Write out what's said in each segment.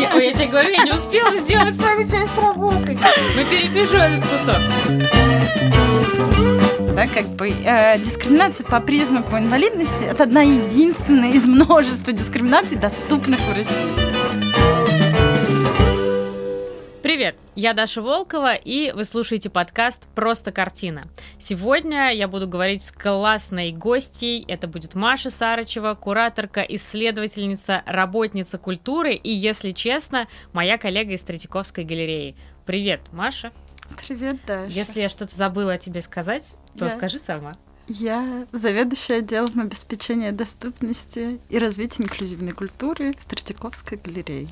Я, я тебе говорю, я не успела сделать свою часть работы. Мы перепишу этот кусок. Да, как бы э, дискриминация по признаку инвалидности это одна единственная из множества дискриминаций, доступных в России. Привет, я Даша Волкова, и вы слушаете подкаст «Просто картина». Сегодня я буду говорить с классной гостьей. Это будет Маша Сарычева, кураторка, исследовательница, работница культуры и, если честно, моя коллега из Третьяковской галереи. Привет, Маша. Привет, Даша. Если я что-то забыла о тебе сказать, то Я- скажи сама. Я заведующая отделом обеспечения доступности и развития инклюзивной культуры в Третьяковской галерее.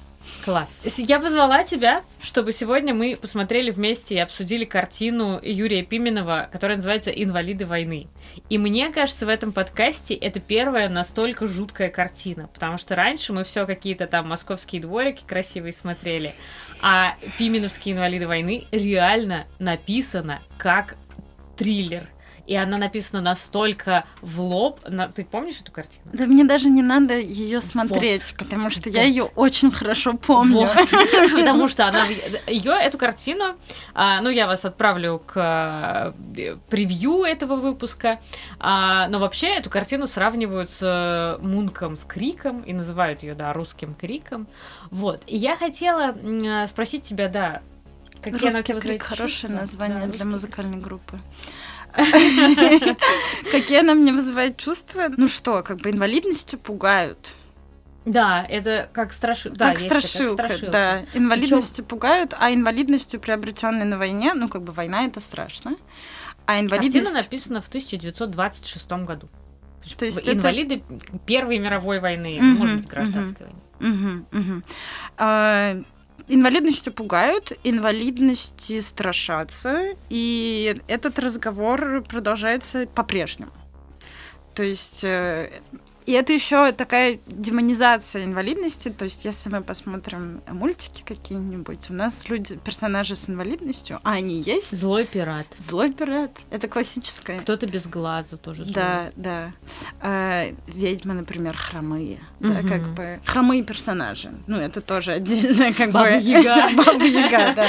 Класс. Я позвала тебя, чтобы сегодня мы посмотрели вместе и обсудили картину Юрия Пименова, которая называется «Инвалиды войны». И мне кажется, в этом подкасте это первая настолько жуткая картина, потому что раньше мы все какие-то там московские дворики красивые смотрели, а Пименовские «Инвалиды войны» реально написано как триллер. И она написана настолько в лоб. На- Ты помнишь эту картину? Да мне даже не надо ее смотреть, потому что я Вот. ее очень хорошо помню. Вот. Потому что она ее эту картину, а, ну я вас отправлю к э, превью этого выпуска, а, но вообще эту картину сравнивают с э, Мунком с Криком и называют ее да русским Криком. Вот. И я хотела э, спросить тебя, да. Какие Русский крик хорошее название Да, для музыкальной группы. Какие она мне вызывает чувства? Ну что, как бы инвалидностью пугают. Да, это как страшилка. Да, как такая, страшилка, страшилка. да. Инвалидностью пугают, а инвалидностью, приобретенной на войне, ну как бы война это страшно. А инвалидность... Картина написана в 1926 году. То есть это- Инвалиды Первой мировой войны, Мгм, может быть, гражданской войны. Мгм, мгм. А, Инвалидностью пугают, инвалидности страшатся, и этот разговор продолжается по-прежнему. То есть э, и это еще такая демонизация инвалидности. То есть, если мы посмотрим мультики какие-нибудь, у нас люди, персонажи с инвалидностью, а они есть. Злой пират. Злой пират. Это классическое. Кто-то без глаза тоже злой. Да, да. А, ведьмы, например, хромые. Да, Мгм. как бы хромые персонажи. Ну, это тоже отдельная как Баба бы... Яга. Баба Яга, да.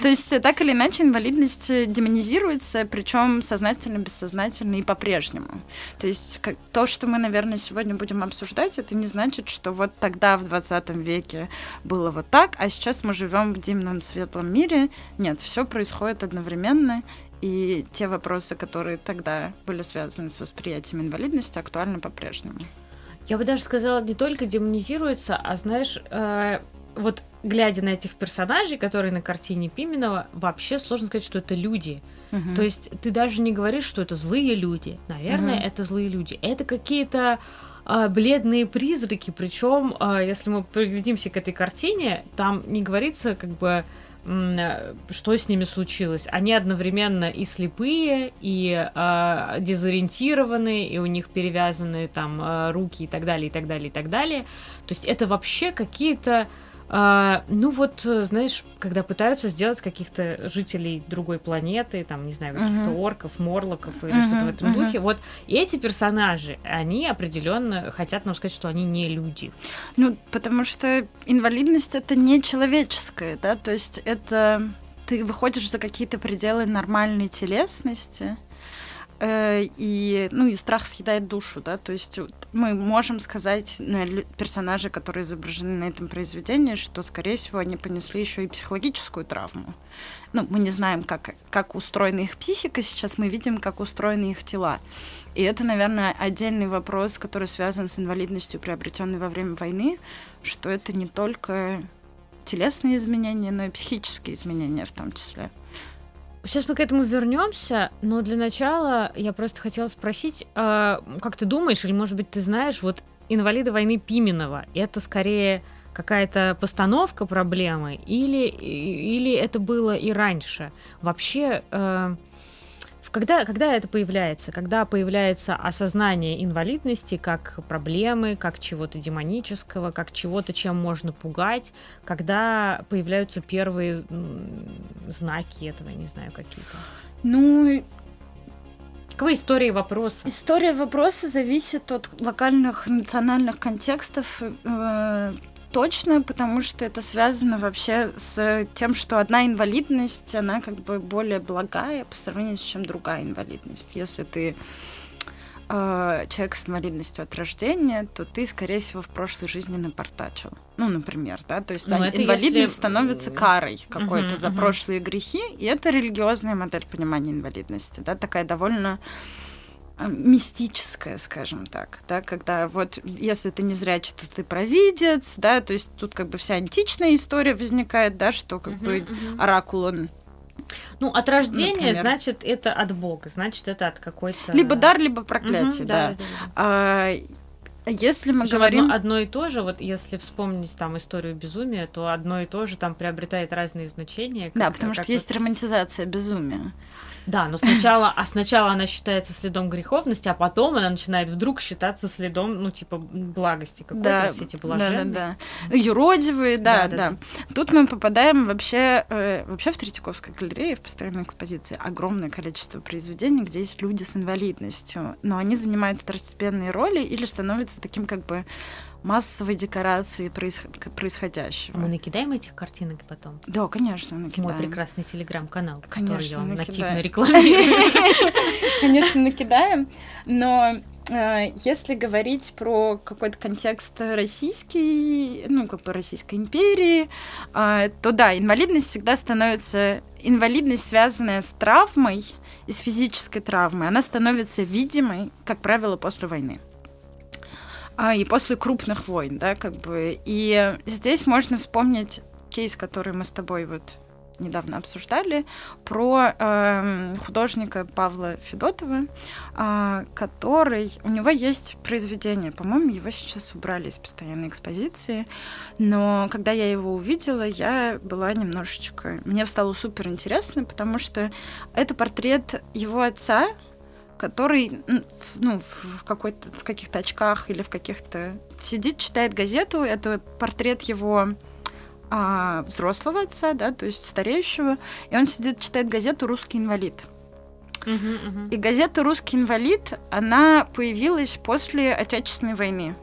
То есть, так или иначе, инвалидность демонизируется, причем сознательно, бессознательно и по-прежнему. То есть, как, то, что мы, наверное, сегодня будем обсуждать, это не значит, что вот тогда, в 20 веке, было вот так, а сейчас мы живем в дивном светлом мире. Нет, все происходит одновременно, и те вопросы, которые тогда были связаны с восприятием инвалидности, актуальны по-прежнему. Я бы даже сказала, не только демонизируется, а знаешь, э, вот глядя на этих персонажей, которые на картине Пименова, вообще сложно сказать, что это люди. Мгм. То есть ты даже не говоришь, что это злые люди. Наверное, Мгм. это злые люди. Это какие-то бледные призраки. Причем, если мы приглядимся к этой картине, там не говорится, как бы э, что с ними случилось. Они одновременно и слепые, и а, дезориентированные, и у них перевязаны там а, руки и так далее, и так далее, и так далее. То есть это вообще какие-то а, ну вот, знаешь, когда пытаются сделать каких-то жителей другой планеты, там, не знаю, каких-то Мгм. орков, морлоков или Мгм, что-то в этом мгм. духе, вот эти персонажи, они определенно хотят нам сказать, что они не люди. Ну, потому что инвалидность это не человеческое, да, то есть это ты выходишь за какие-то пределы нормальной телесности, и, ну, и страх съедает душу, да, то есть мы можем сказать на персонажи, которые изображены на этом произведении, что, скорее всего, они понесли еще и психологическую травму. Ну, мы не знаем, как, как устроена их психика, сейчас мы видим, как устроены их тела. И это, наверное, отдельный вопрос, который связан с инвалидностью, приобретенной во время войны, что это не только телесные изменения, но и психические изменения в том числе. Сейчас мы к этому вернемся, но для начала я просто хотела спросить, а, как ты думаешь, или, может быть, ты знаешь, вот инвалиды войны Пименова, это скорее какая-то постановка проблемы, или, или это было и раньше? Вообще, э, Когда, когда это появляется? Когда появляется осознание инвалидности как проблемы, как чего-то демонического, как чего-то, чем можно пугать? Когда появляются первые знаки этого, я не знаю, какие-то? Ну, Каковы истории вопроса? История вопроса зависит от локальных национальных контекстов. Точно, потому что это связано вообще с тем, что одна инвалидность, она как бы более благая по сравнению с чем другая инвалидность. Если ты э, человек с инвалидностью от рождения, то ты, скорее всего, в прошлой жизни напортачил. Ну, например, да, то есть ну, инвалидность если... становится карой какой-то uh-huh, за uh-huh. прошлые грехи, и это религиозная модель понимания инвалидности, да, такая довольно мистическое, скажем так, да, когда вот если ты не зрячий, то ты провидец, да, то есть тут как бы вся античная история возникает, да, что как uh-huh, бы uh-huh. оракул он ну, от рождения, Например. значит, это от Бога, значит, это от какой-то... Либо дар, либо проклятие, угу, да. да, да. А, если мы Причем говорим... Одно, одно и то же, вот если вспомнить там историю безумия, то одно и то же там приобретает разные значения. да, потому что вот... есть романтизация безумия. Да, но сначала, а сначала она считается следом греховности, а потом она начинает вдруг считаться следом, ну, типа, благости какой-то, да, все эти блаженные. Да, да, да. Юродивые, да, да, да, да. Тут мы попадаем вообще, э, вообще в Третьяковской галерее, в постоянной экспозиции, огромное количество произведений, где есть люди с инвалидностью, но они занимают второстепенные роли или становятся таким как бы массовой декорации происходящего. Мы накидаем этих картинок потом? Да, конечно, накидаем. Мой прекрасный телеграм-канал, который я вам нативно рекламирую. Конечно, накидаем, но э, если говорить про какой-то контекст российский, ну, как бы Российской империи, э, то да, инвалидность всегда становится... Инвалидность, связанная с травмой и с физической травмой, она становится видимой, как правило, после войны а, и после крупных войн, да, как бы. И здесь можно вспомнить кейс, который мы с тобой вот недавно обсуждали, про э, художника Павла Федотова, э, который... У него есть произведение, по-моему, его сейчас убрали из постоянной экспозиции, но когда я его увидела, я была немножечко... Мне стало супер интересно, потому что это портрет его отца, который ну, в, какой-то, в каких-то очках или в каких-то... Сидит, читает газету, это портрет его а, взрослого отца, да, то есть стареющего, и он сидит, читает газету «Русский инвалид». Uh-huh, uh-huh. И газета «Русский инвалид», она появилась после Отечественной войны.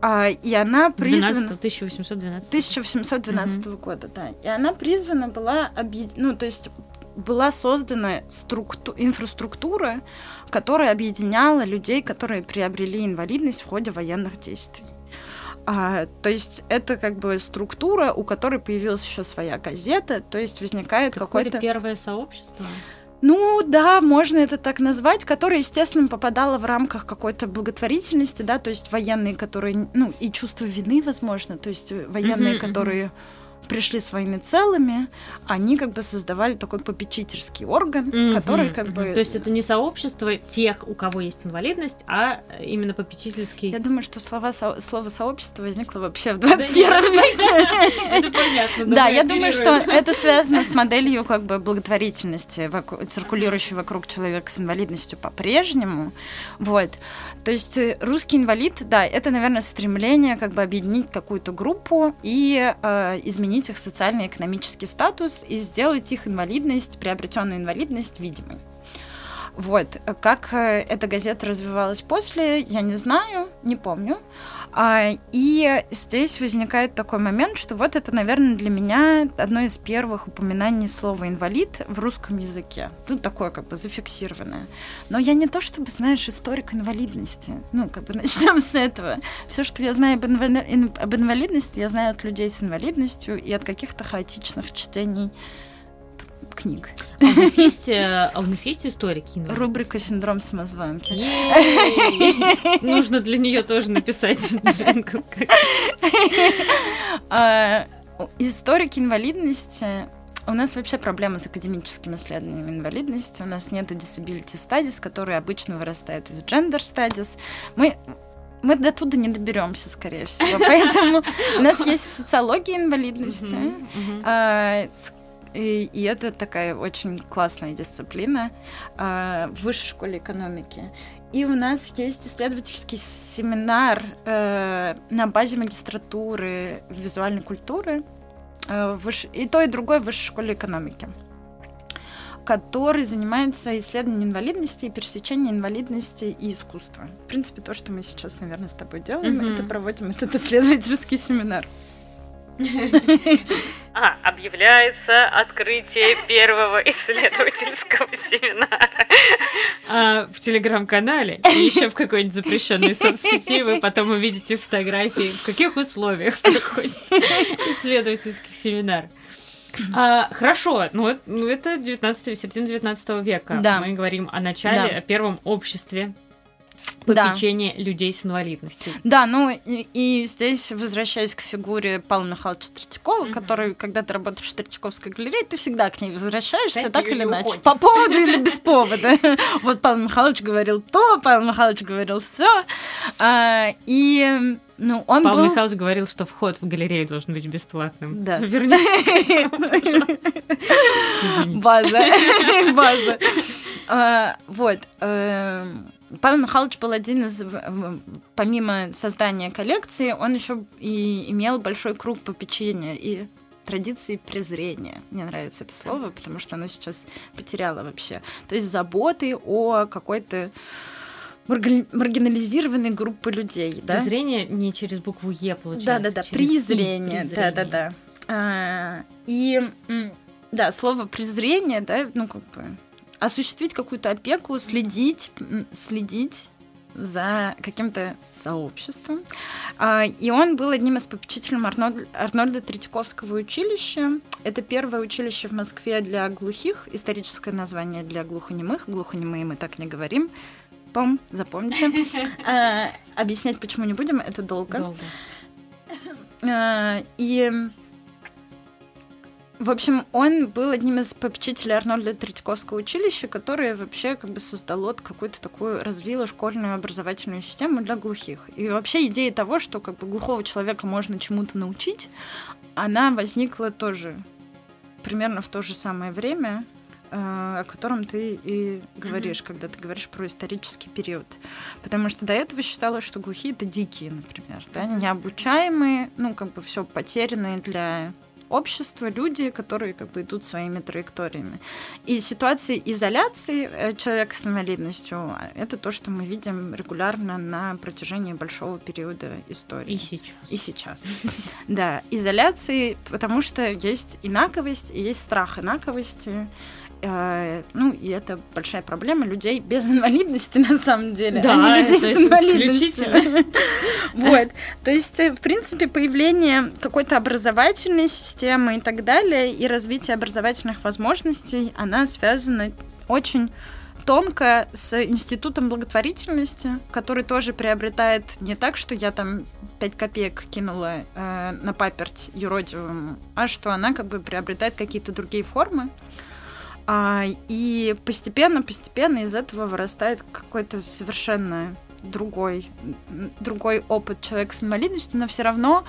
А, и она призвана... 12, 1812. 1812 uh-huh. года, да. И она призвана была объединить... Ну, то есть была создана структу... инфраструктура, которая объединяла людей, которые приобрели инвалидность в ходе военных действий. А, то есть это как бы структура, у которой появилась еще своя газета, то есть возникает какое-то... первое сообщество? Ну да, можно это так назвать, которое, естественно, попадало в рамках какой-то благотворительности, да, то есть военные, которые, ну и чувство вины, возможно, то есть военные, uh-huh, которые пришли с войны целыми, они как бы создавали такой попечительский орган, mm-hmm, который как бы... То есть это не сообщество тех, у кого есть инвалидность, а именно попечительский... Я думаю, что слова, со... слово сообщество возникло вообще в 21 веке. Это понятно. Да, я думаю, что это связано с моделью как бы благотворительности, циркулирующей вокруг человека с инвалидностью по-прежнему. Вот. То есть э, русский инвалид, да, это, наверное, стремление как бы объединить какую-то группу и э, изменить изменить их социально-экономический статус и сделать их инвалидность, приобретенную инвалидность видимой. Вот. Как э, эта газета развивалась после, я не знаю, не помню. А, и здесь возникает такой момент, что вот это, наверное, для меня одно из первых упоминаний слова «инвалид» в русском языке. Тут такое как бы зафиксированное. Но я не то чтобы, знаешь, историк инвалидности. Ну, как бы начнем с этого. Все, что я знаю об, инвали... об инвалидности, я знаю от людей с инвалидностью и от каких-то хаотичных чтений книг. А у нас есть, э, а у нас есть историки? Рубрика «Синдром самозванки». Нужно для нее тоже написать а, Историки инвалидности у нас вообще проблема с академическими исследованиями инвалидности. У нас нет disability studies, которые обычно вырастают из gender studies. Мы мы до туда не доберемся, скорее всего. Поэтому у нас есть социология инвалидности, и, и это такая очень классная дисциплина э, в высшей школе экономики. И у нас есть исследовательский семинар э, на базе магистратуры визуальной культуры, э, выш... и то, и другое в высшей школе экономики. который занимается исследованием инвалидности и пересечением инвалидности и искусства. В принципе, то, что мы сейчас, наверное, с тобой делаем, mm-hmm. это проводим этот исследовательский семинар. А, объявляется открытие первого исследовательского семинара. А, в телеграм-канале и еще в какой-нибудь запрещенной соцсети вы потом увидите фотографии, в каких условиях проходит исследовательский семинар. А, хорошо, ну, ну это 19 середина 19 века. Да. Мы говорим о начале, да. о первом обществе попечение да. людей с инвалидностью. Да, ну и, и здесь, возвращаясь к фигуре Павла Михайловича Третьякова, mm-hmm. который, когда ты работаешь в Третьяковской галерее, ты всегда к ней возвращаешься, так, так или иначе. Уходит. По поводу или без повода. Вот Павел Михайлович говорил то, Павел Михайлович говорил все. А, и ну, он Павел был... Михайлович говорил, что вход в галерею должен быть бесплатным. Да. Вернитесь. База. База. А, вот. Павел Михайлович был один из, помимо создания коллекции, он еще и имел большой круг попечения и традиции презрения. Мне нравится это слово, потому что оно сейчас потеряло вообще. То есть заботы о какой-то маргинализированной группы людей. Да? Презрение не через букву Е получается. Да, да, да. Презрение. Да, да, да. А, и да, слово презрение, да, ну как бы осуществить какую-то опеку, следить, следить за каким-то сообществом. А, и он был одним из попечителей Арнольда Третьяковского училища. Это первое училище в Москве для глухих, историческое название для глухонемых. Глухонемые мы так не говорим. Пом, запомните. А, объяснять почему не будем, это долго. Долго. А, и в общем, он был одним из попечителей Арнольда Третьяковского училища, которое вообще как бы создало какую-то такую, развило школьную образовательную систему для глухих. И вообще идея того, что как бы глухого человека можно чему-то научить, она возникла тоже примерно в то же самое время, э, о котором ты и говоришь, mm-hmm. когда ты говоришь про исторический период. Потому что до этого считалось, что глухие это дикие, например, да, необучаемые, ну, как бы все потерянные для общество, люди, которые как бы идут своими траекториями. И ситуации изоляции э, человека с инвалидностью это то, что мы видим регулярно на протяжении большого периода истории. И сейчас. И сейчас. Да, изоляции, потому что есть инаковость и есть страх инаковости. Э, ну, и это большая проблема людей без инвалидности, на самом деле, да, а не людей с инвалидностью. Вот. То есть, в принципе, появление какой-то образовательной системы и так далее, и развитие образовательных возможностей, она связана очень тонко с институтом благотворительности, который тоже приобретает не так, что я там 5 копеек кинула э, на паперть юродивому, а что она как бы приобретает какие-то другие формы. А, и постепенно-постепенно из этого вырастает какой-то совершенно другой, другой опыт человека с инвалидностью, но все равно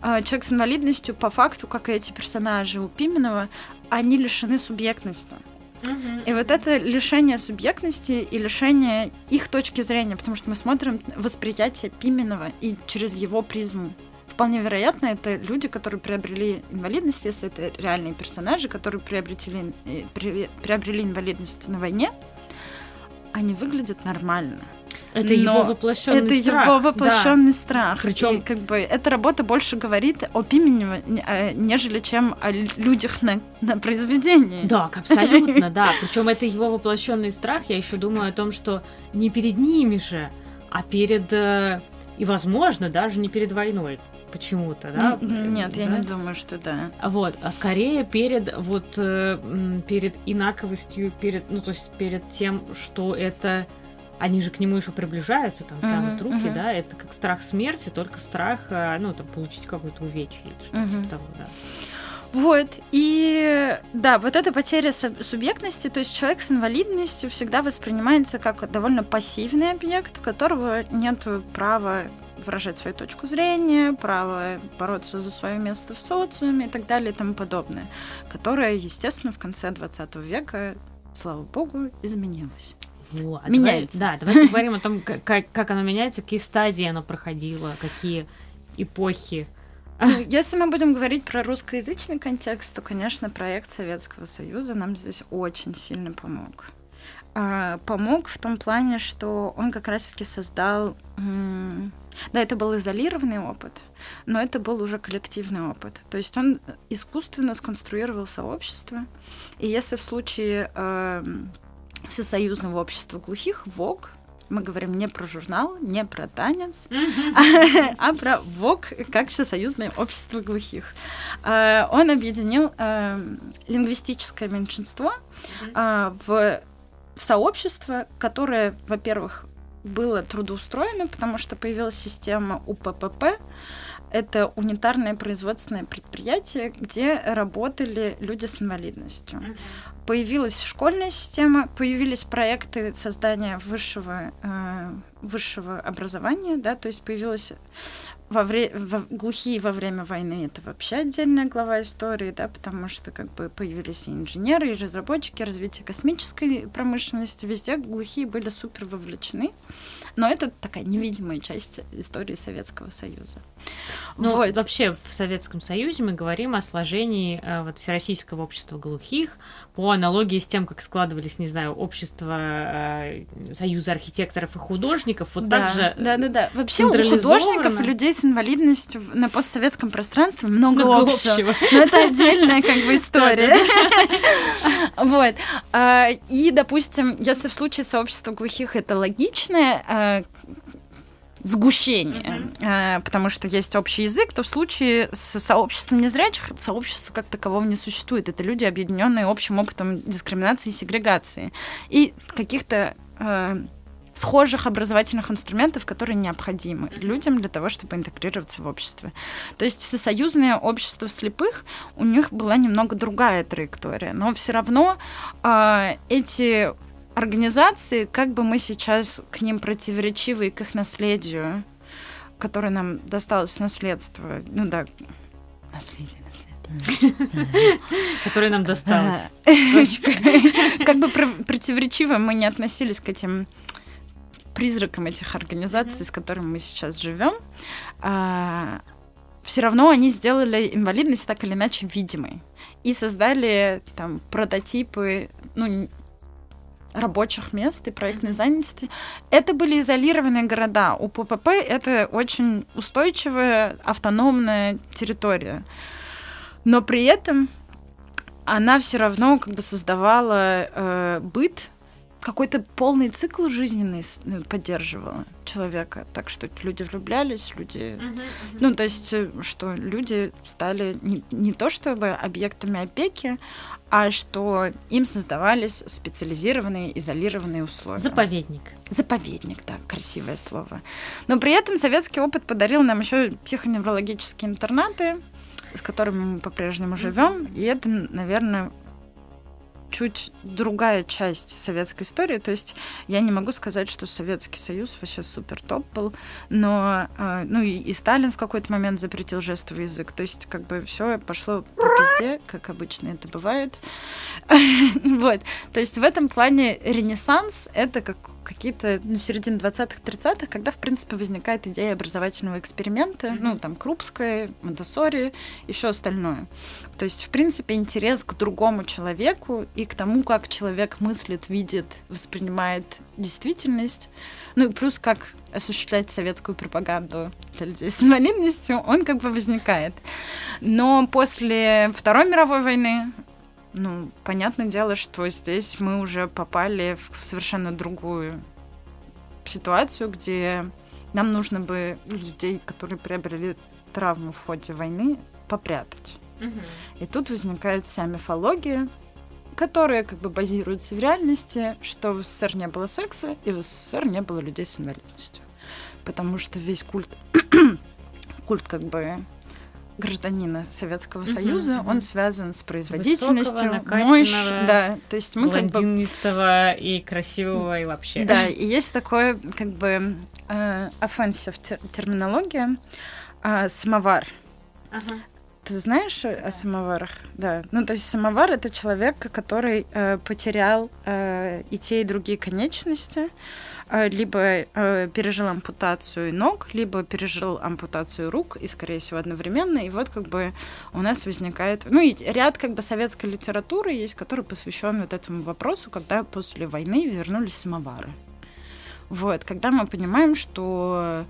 а, человек с инвалидностью, по факту, как и эти персонажи у Пименова, они лишены субъектности. И вот это лишение субъектности и лишение их точки зрения, потому что мы смотрим восприятие Пименова и через его призму вполне вероятно, это люди, которые приобрели инвалидность, если это реальные персонажи, которые приобретели, э, приобрели инвалидность на войне, они выглядят нормально. Это Но его воплощенный это страх. Это его воплощенный да. страх. Причем как бы эта работа больше говорит о Пименеве, э, нежели чем о людях на, на произведении. Да, абсолютно, да. Причем это его воплощенный страх. Я еще думаю о том, что не перед ними же, а перед э, и, возможно, даже не перед войной почему-то, да? Нет, да? я не думаю, что да. Вот, а скорее перед вот э, перед инаковостью, перед, ну то есть перед тем, что это они же к нему еще приближаются, там тянут uh-huh, руки, uh-huh. да, это как страх смерти, только страх, э, ну там получить какое-то увечье или что-то uh-huh. типа того, да. Вот, и да, вот эта потеря субъектности, то есть человек с инвалидностью всегда воспринимается как довольно пассивный объект, у которого нет права выражать свою точку зрения, право бороться за свое место в социуме и так далее и тому подобное, которое, естественно, в конце 20 века, слава богу, изменилось. Вот. Меняется. Давай, да, давайте поговорим о том, как, как оно меняется, какие стадии оно проходило, какие эпохи Ну, если мы будем говорить про русскоязычный контекст, то, конечно, проект Советского Союза нам здесь очень сильно помог. А, помог в том плане, что он как раз-таки создал... Да, это был изолированный опыт, но это был уже коллективный опыт. То есть он искусственно сконструировал сообщество. И если в случае э, Всесоюзного общества глухих, ВОГ, мы говорим не про журнал, не про танец, а про ВОК, как Всесоюзное общество глухих. А, он объединил а, лингвистическое меньшинство а, в сообщество, которое, во-первых, было трудоустроено, потому что появилась система УППП, это унитарное производственное предприятие, где работали люди с инвалидностью. Появилась школьная система, появились проекты создания высшего, э, высшего образования, да, то есть появилась во вре... во... глухие во время войны это вообще отдельная глава истории, да, потому что как бы появились и инженеры, и разработчики, развитие космической промышленности, везде глухие были супер вовлечены. Но это такая невидимая часть истории Советского Союза. Ну, вот. вообще в Советском Союзе мы говорим о сложении э, вот, Всероссийского общества глухих по аналогии с тем, как складывались, не знаю, общество э, Союза архитекторов и художников. Вот да, так же Да, да, да. Вообще у художников и людей с инвалидностью на постсоветском пространстве много, много общего. общего. Но это отдельная как бы история. Вот. А, и, допустим, если в случае сообщества глухих это логичное, Э, сгущение, mm-hmm. потому что есть общий язык, то в случае с сообществом незрячих сообщества как такового не существует. Это люди, объединенные общим опытом дискриминации и сегрегации и каких-то э, схожих образовательных инструментов, которые необходимы людям для того, чтобы интегрироваться в общество. То есть всесоюзное общество слепых, у них была немного другая траектория, но все равно э, эти организации, как бы мы сейчас к ним противоречивы и к их наследию, которое нам досталось наследство, ну да, наследие, наследие. Которое нам досталось. Как бы противоречиво мы не относились к этим призракам этих организаций, с которыми мы сейчас живем, а, все равно они сделали инвалидность так или иначе видимой и создали там прототипы, ну рабочих мест и проектной занятости. Это были изолированные города. У ППП это очень устойчивая, автономная территория. Но при этом она все равно как бы создавала э, быт, какой-то полный цикл жизненный ну, поддерживала человека. Так что люди влюблялись, люди... Uh-huh, uh-huh. Ну, то есть, э, что люди стали не, не то чтобы объектами опеки, а что им создавались специализированные, изолированные условия. Заповедник. Заповедник, да, красивое слово. Но при этом советский опыт подарил нам еще психоневрологические интернаты, с которыми мы по-прежнему живем. И это, наверное, чуть другая часть советской истории. То есть я не могу сказать, что Советский Союз вообще супер топ был, но э, ну и, и Сталин в какой-то момент запретил жестовый язык. То есть как бы все пошло по пизде, как обычно это бывает. вот. То есть в этом плане Ренессанс это как какие-то ну, середины 20-х, 30-х, когда, в принципе, возникает идея образовательного эксперимента, ну, там, Крупская, Монтессори и все остальное. То есть, в принципе, интерес к другому человеку и к тому, как человек мыслит, видит, воспринимает действительность, ну и плюс как осуществлять советскую пропаганду для людей с инвалидностью, он как бы возникает. Но после Второй мировой войны ну, понятное дело, что здесь мы уже попали в совершенно другую ситуацию, где нам нужно бы людей, которые приобрели травму в ходе войны, попрятать. Угу. И тут возникает вся мифология, которая как бы базируется в реальности, что в СССР не было секса, и в СССР не было людей с инвалидностью. Потому что весь культ, культ как бы гражданина Советского угу, Союза, угу. он связан с производительностью, мощь, да, то есть мы как бы и красивого и вообще. Да, и есть такое как бы э, offensive терминология, э, самовар. Ага. Ты знаешь о самоварах? Да. Ну, то есть самовар это человек, который э, потерял э, и те, и другие конечности, э, либо э, пережил ампутацию ног, либо пережил ампутацию рук, и, скорее всего, одновременно. И вот как бы у нас возникает... Ну, и ряд как бы советской литературы есть, который посвящен вот этому вопросу, когда после войны вернулись самовары. Вот, когда мы понимаем, что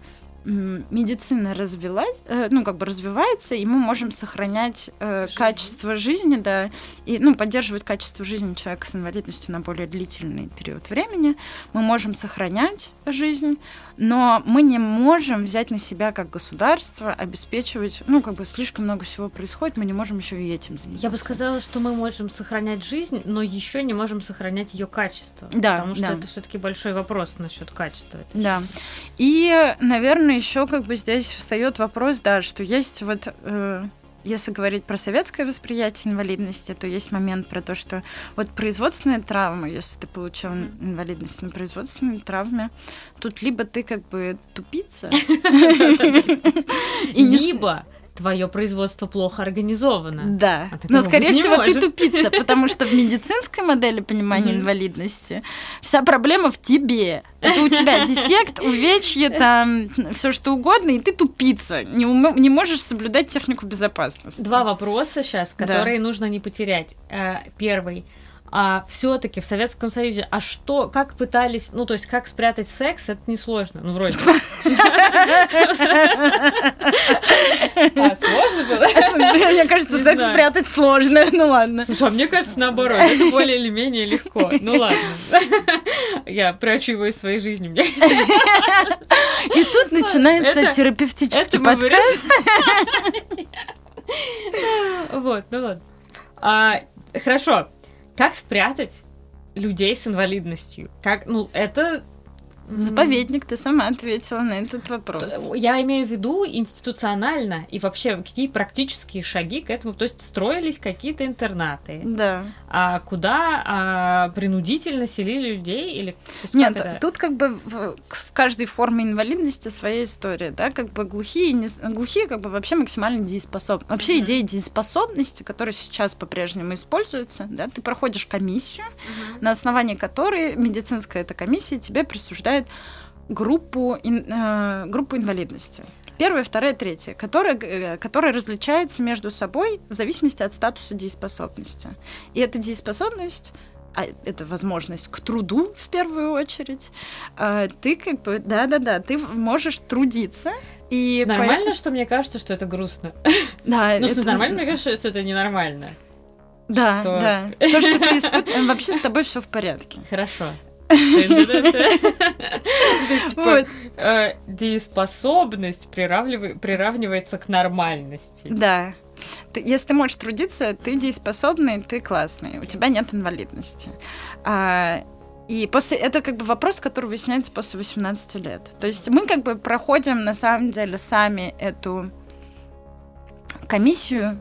медицина развилась, э, ну, как бы развивается, и мы можем сохранять э, качество жизни, да, и, ну, поддерживать качество жизни человека с инвалидностью на более длительный период времени. Мы можем сохранять жизнь, но мы не можем взять на себя как государство, обеспечивать, ну, как бы слишком много всего происходит, мы не можем еще и этим заниматься. Я бы сказала, что мы можем сохранять жизнь, но еще не можем сохранять ее качество. Да. Потому что да. это все-таки большой вопрос насчет качества. Да. И, наверное, еще как бы здесь встает вопрос, да, что есть вот э, если говорить про советское восприятие инвалидности, то есть момент про то, что вот производственная травма, если ты получил инвалидность на производственной травме, тут либо ты как бы тупица, либо твое производство плохо организовано. Да. А Но, скорее всего, может. ты тупица, потому что в медицинской модели понимания инвалидности вся проблема в тебе. Это у тебя дефект, увечье, там, все что угодно, и ты тупица. Не, ум- не можешь соблюдать технику безопасности. Два вопроса сейчас, которые да. нужно не потерять. Э, первый а все-таки в Советском Союзе, а что, как пытались, ну, то есть, как спрятать секс, это несложно, ну, вроде бы. А, сложно было? Мне кажется, секс спрятать сложно, ну ладно. Слушай, а мне кажется, наоборот, это более или менее легко. Ну ладно. Я прячу его из своей жизни. И тут начинается терапевтический подкаст. Вот, ну ладно. А, хорошо, как спрятать людей с инвалидностью? Как, ну, это Заповедник, ты сама ответила на этот вопрос. Я имею в виду институционально и вообще какие практические шаги к этому. То есть строились какие-то интернаты. Да. А куда а, принудительно селили людей или? Нет, это? тут как бы в, в каждой форме инвалидности своя история, да, как бы глухие, не, глухие как бы вообще максимально дееспособны. Вообще mm-hmm. идея дееспособности, которая сейчас по-прежнему используется, да, ты проходишь комиссию, mm-hmm. на основании которой медицинская эта комиссия тебе присуждает определяет группу, э, группу инвалидности. Первая, вторая, третья, которая, э, которая различается между собой в зависимости от статуса дееспособности. И эта дееспособность а это возможность к труду в первую очередь, а, ты как бы, да-да-да, ты можешь трудиться. И нормально, поэтому... что мне кажется, что это грустно? Да. Ну, это... нормально, мне кажется, что это ненормально. Да, что... да. То, что ты испытываешь, вообще с тобой все в порядке. Хорошо. Э, дееспособность приравнивается к нормальности. Да. если ты можешь трудиться, ты дееспособный, ты классный, у тебя нет инвалидности. А, и после это как бы вопрос, который выясняется после 18 лет. То есть мы как бы проходим на самом деле сами эту комиссию.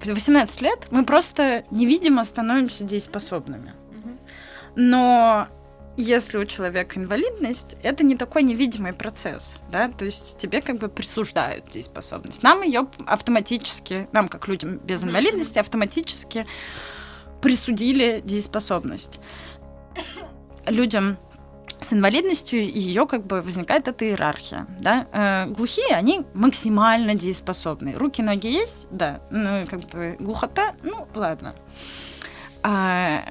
В 18 лет мы просто невидимо становимся дееспособными. Но если у человека инвалидность, это не такой невидимый процесс, да, то есть тебе как бы присуждают дееспособность. Нам ее автоматически, нам как людям без инвалидности автоматически присудили дееспособность. Людям с инвалидностью ее как бы возникает эта иерархия, да. Э, глухие, они максимально дееспособны. Руки, ноги есть, да, ну как бы глухота, ну ладно. А,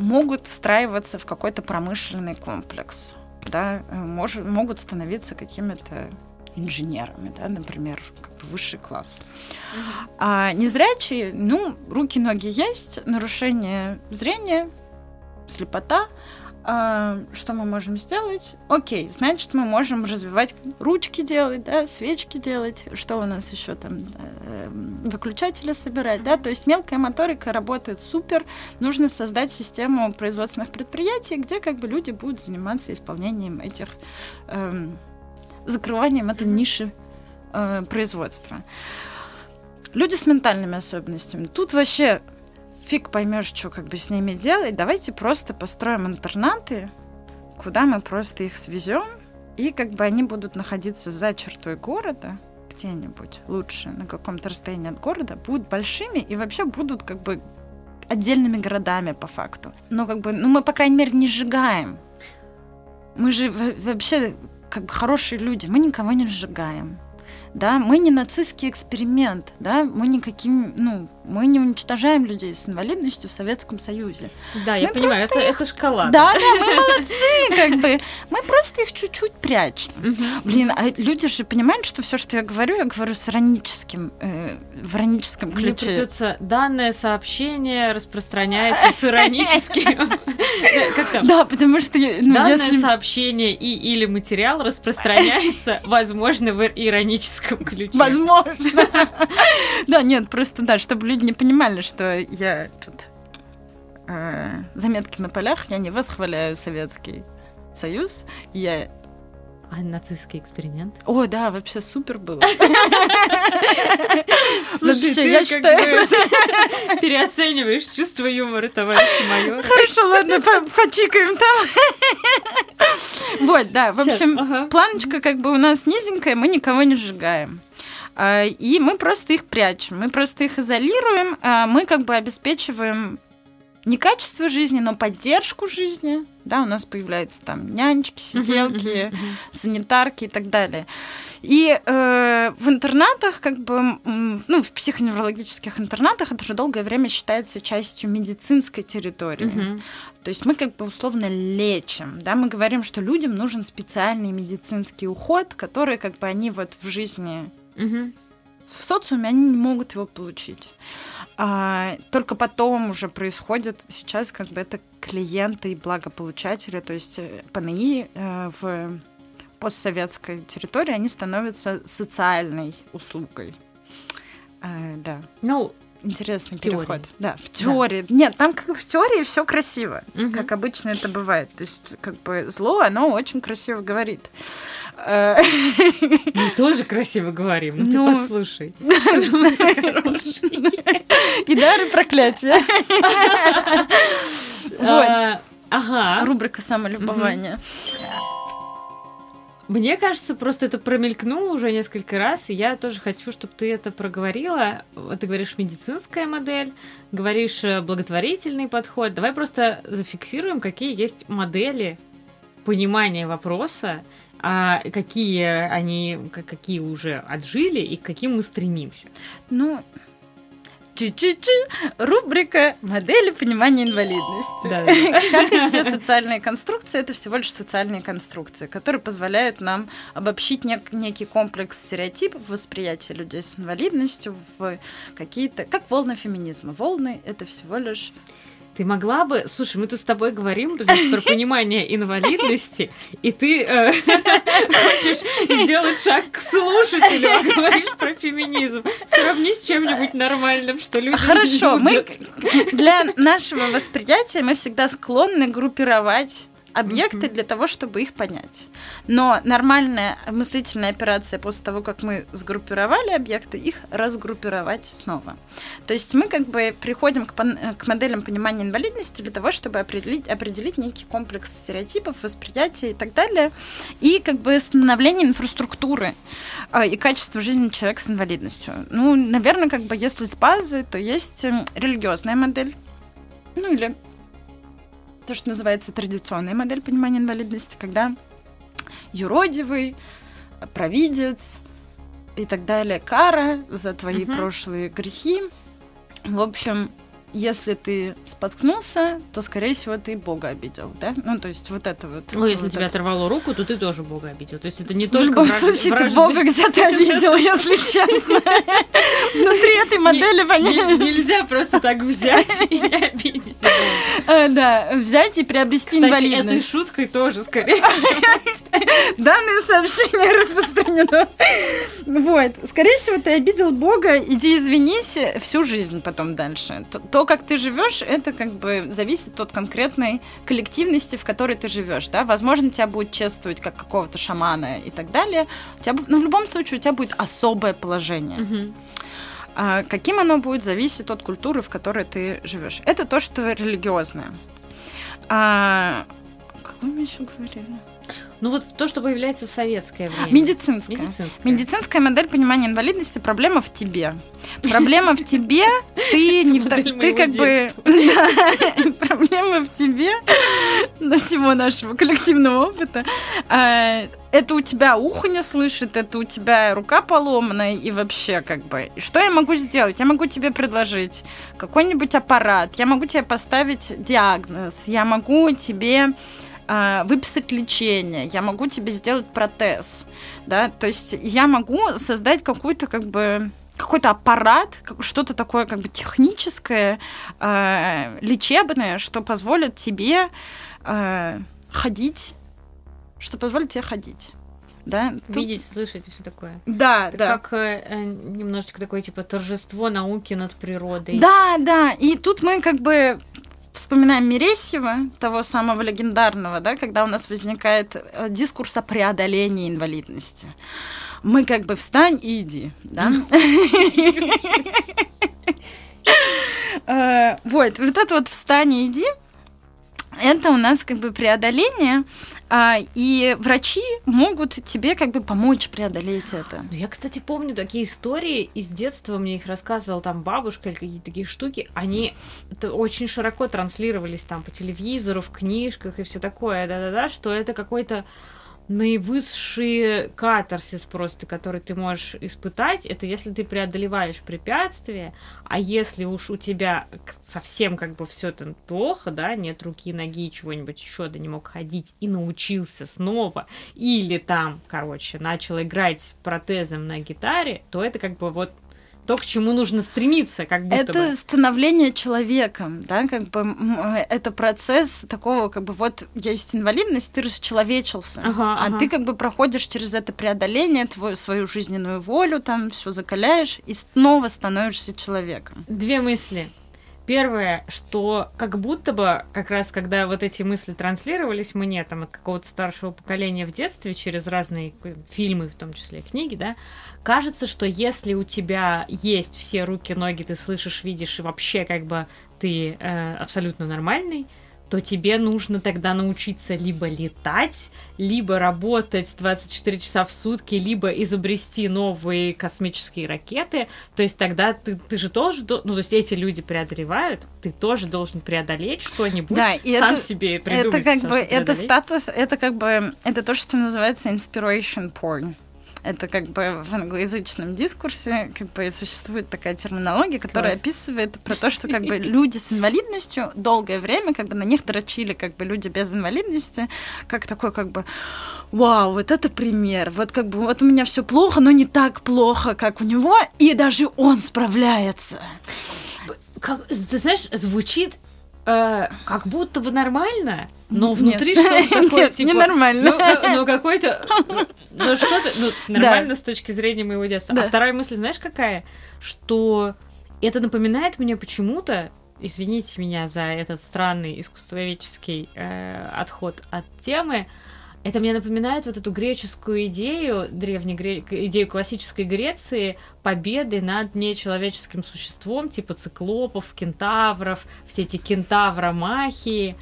могут встраиваться в какой-то промышленный комплекс, да, э, мож, могут становиться какими-то инженерами, да, например, как бы высший класс. А незрячие, ну, руки, ноги есть, нарушение зрения, слепота, а, что мы можем сделать? Окей, значит, мы можем развивать ручки делать, да, свечки делать, что у нас еще там, э, выключатели собирать, да, то есть мелкая моторика работает супер, нужно создать систему производственных предприятий, где как бы люди будут заниматься исполнением этих, э, закрыванием этой ниши э, производства. Люди с ментальными особенностями. Тут вообще фиг поймешь, что как бы с ними делать. Давайте просто построим интернаты, куда мы просто их свезем, и как бы они будут находиться за чертой города, где-нибудь лучше, на каком-то расстоянии от города, будут большими и вообще будут как бы отдельными городами по факту. Но как бы, ну мы, по крайней мере, не сжигаем. Мы же вообще как бы хорошие люди, мы никого не сжигаем да, мы не нацистский эксперимент, да, мы никаким, ну, мы не уничтожаем людей с инвалидностью в Советском Союзе. Да, я мы понимаю, это, их... это шкала. Да, да, мы молодцы, как бы. Мы просто их чуть-чуть прячем. Блин, а люди же понимают, что все, что я говорю, я говорю с ироническим, э, в ироническом ключе. Мне придется данное сообщение распространяется с ироническим. Да, потому что... Ну, данное сообщение и или материал распространяется, возможно, в ироническом ключе. Возможно. Да, нет, просто, да, чтобы люди не понимали, что я тут э, заметки на полях, я не восхваляю Советский Союз, я а нацистский эксперимент? О, да, вообще супер было. Слушай, я считаю... Переоцениваешь чувство юмора, товарища майора. Хорошо, ладно, почикаем там. Вот, да, в общем, планочка как бы у нас низенькая, мы никого не сжигаем. А, и мы просто их прячем, мы просто их изолируем, а мы как бы обеспечиваем не качество жизни, но поддержку жизни. Да, у нас появляются там нянечки, сиделки, санитарки и так далее. И э, в интернатах, как бы, ну, в психоневрологических интернатах это уже долгое время считается частью медицинской территории. То есть мы как бы условно лечим, да, мы говорим, что людям нужен специальный медицинский уход, который как бы они вот в жизни Угу. В социуме они не могут его получить. А, только потом уже происходит сейчас как бы это клиенты и благополучатели, то есть э, ПНИ э, в постсоветской территории, они становятся социальной услугой. А, да. Ну, интересный в переход. Теории. Да, в теории. Да. Нет, там как в теории все красиво, угу. как обычно это бывает. То есть как бы зло, оно очень красиво говорит. Мы тоже красиво говорим, ну, ты ну. послушай. И дары проклятия. А, ага. Рубрика самолюбования. Мне кажется, просто это промелькнуло уже несколько раз, и я тоже хочу, чтобы ты это проговорила. Ты говоришь медицинская модель, говоришь э, благотворительный подход. Давай просто зафиксируем, какие есть модели понимания вопроса а какие они, какие уже отжили и к каким мы стремимся? Ну, Чу-чу-чу. Рубрика «Модели понимания инвалидности». Да, да. Как и все социальные конструкции, это всего лишь социальные конструкции, которые позволяют нам обобщить нек- некий комплекс стереотипов восприятия людей с инвалидностью в какие-то... Как волны феминизма. Волны — это всего лишь ты могла бы... Слушай, мы тут с тобой говорим значит, про понимание инвалидности, и ты э, хочешь сделать шаг к слушателю, а говоришь про феминизм. Сравни с чем-нибудь нормальным, что люди Хорошо, мы для нашего восприятия мы всегда склонны группировать объекты mm-hmm. для того, чтобы их понять. Но нормальная мыслительная операция после того, как мы сгруппировали объекты, их разгруппировать снова. То есть мы как бы приходим к, к моделям понимания инвалидности для того, чтобы определить, определить некий комплекс стереотипов, восприятия и так далее, и как бы становление инфраструктуры э, и качества жизни человека с инвалидностью. Ну, наверное, как бы если с базы, то есть эм, религиозная модель, ну или то, что называется традиционная модель понимания инвалидности, когда юродивый, провидец и так далее, кара за твои угу. прошлые грехи. В общем, если ты споткнулся, то, скорее всего, ты Бога обидел, да? Ну, то есть вот это вот. Ну, если вот тебя это. оторвало руку, то ты тоже Бога обидел. То есть это не В только В любом случае, ты Бога где-то обидел, если честно. Модели понятно. Нельзя просто так взять и не обидеть э, Да, взять и приобрести инвалидность. этой шуткой тоже, скорее всего. Данное сообщение распространено. Вот. Скорее всего, ты обидел Бога, иди извинись всю жизнь потом дальше. То, то, как ты живешь, это как бы зависит от конкретной коллективности, в которой ты живешь, да. Возможно, тебя будет чествовать как какого-то шамана и так далее. У тебя, ну, в любом случае, у тебя будет особое положение. Угу. А каким оно будет, зависит от культуры, в которой ты живешь. Это то, что религиозное. А какое мы еще говорили? Ну вот то, что появляется в советское время. Медицинская. Медицинская. Медицинская модель понимания инвалидности проблема в тебе. Проблема в тебе, ты не ты как бы проблема в тебе на всего нашего коллективного опыта. А, это у тебя ухо не слышит, это у тебя рука поломанная и вообще как бы. Что я могу сделать? Я могу тебе предложить какой-нибудь аппарат, я могу тебе поставить диагноз, я могу тебе выписать лечение, я могу тебе сделать протез, да, то есть я могу создать какую-то как бы какой-то аппарат, что-то такое как бы техническое, э, лечебное, что позволит тебе э, ходить, что позволит тебе ходить. Да? Видеть, Тут... слышать и все такое. Да, Это да. Как э, э, немножечко такое типа торжество науки над природой. Да, да. И тут мы как бы вспоминаем Мересьева, того самого легендарного, да, когда у нас возникает э, дискурс о преодолении инвалидности. Мы как бы встань и иди, да? Э, вот, вот это вот встань и иди, это у нас как бы преодоление, а, и врачи могут тебе как бы помочь преодолеть это. Ну, я, кстати, помню такие истории из детства, мне их рассказывала там бабушка или какие-то такие штуки, они очень широко транслировались там по телевизору, в книжках и все такое, да-да-да, что это какой-то наивысший катарсис просто, который ты можешь испытать, это если ты преодолеваешь препятствия, а если уж у тебя совсем как бы все там плохо, да, нет руки, ноги, чего-нибудь еще, да не мог ходить и научился снова, или там, короче, начал играть протезом на гитаре, то это как бы вот то, к чему нужно стремиться, как будто это бы. становление человеком, да, как бы это процесс такого, как бы вот есть инвалидность, ты расчеловечился, ага, а ага. ты как бы проходишь через это преодоление, твою свою жизненную волю, там все закаляешь и снова становишься человеком. Две мысли. Первое, что как будто бы, как раз когда вот эти мысли транслировались мне там от какого-то старшего поколения в детстве через разные фильмы, в том числе книги, да, кажется, что если у тебя есть все руки, ноги, ты слышишь, видишь, и вообще как бы ты э, абсолютно нормальный, то тебе нужно тогда научиться либо летать, либо работать 24 часа в сутки, либо изобрести новые космические ракеты. То есть тогда ты, ты же тоже, ну, то есть эти люди преодолевают, ты тоже должен преодолеть что-нибудь, да, и сам это, себе придумать. Это как бы, это статус, это как бы, это то, что называется inspiration porn. Это как бы в англоязычном дискурсе как бы существует такая терминология, которая Класс. описывает про то, что как бы люди с инвалидностью долгое время как бы на них дрочили как бы люди без инвалидности, как такой как бы вау, вот это пример, вот как бы вот у меня все плохо, но не так плохо, как у него, и даже он справляется. Как, ты знаешь, звучит э, как будто бы нормально, но внутри что-то такое, Нет, типа... ненормально. Ну, ну какой-то... Ну, что-то... Ну, нормально с точки зрения моего детства. А вторая мысль, знаешь, какая? Что это напоминает мне почему-то, извините меня за этот странный искусствоведческий э, отход от темы, это мне напоминает вот эту греческую идею, древней гре... идею классической Греции, победы над нечеловеческим существом, типа циклопов, кентавров, все эти кентавромахии.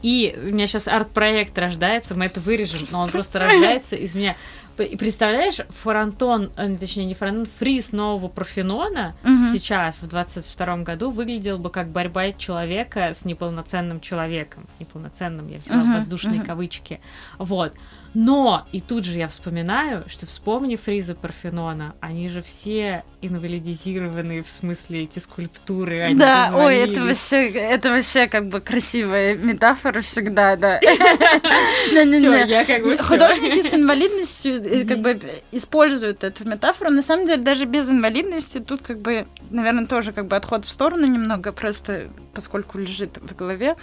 И у меня сейчас арт-проект рождается, мы это вырежем, но он просто рождается из меня. И представляешь, фронтон, э, точнее не фронтон, фриз нового Парфенона угу. сейчас, в 22 году, выглядел бы как борьба человека с неполноценным человеком. Неполноценным, я взяла угу, воздушные угу. кавычки. Вот. Но, и тут же я вспоминаю, что вспомни фризы Парфенона, они же все инвалидизированные, в смысле эти скульптуры, они Да, ой, это вообще, это вообще как бы красивая метафора всегда, да. Художники с инвалидностью э, как бы используют эту метафору. На самом деле, даже без инвалидности тут как бы, наверное, тоже как бы отход в сторону немного, просто поскольку лежит в голове.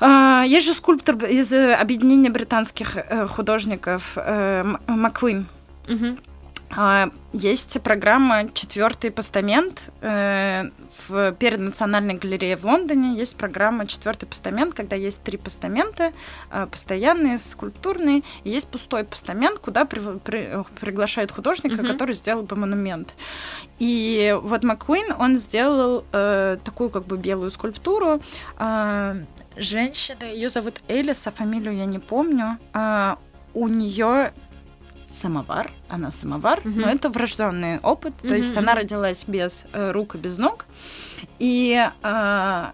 А, есть же скульптор из э, объединения британских э, художников э, Маквин. Угу. Есть программа «Четвертый постамент». В, перед Национальной галереей в Лондоне есть программа «Четвертый постамент», когда есть три постамента, постоянные, скульптурные, и есть пустой постамент, куда при, при, приглашают художника, угу. который сделал бы монумент. И вот Маккуин, он сделал э, такую как бы белую скульптуру, э, женщины, ее зовут Элис, а фамилию я не помню. А, у нее самовар, она самовар, Мгм. но это врожденный опыт, то Мгм, есть она родилась без э, рук и без ног, и а,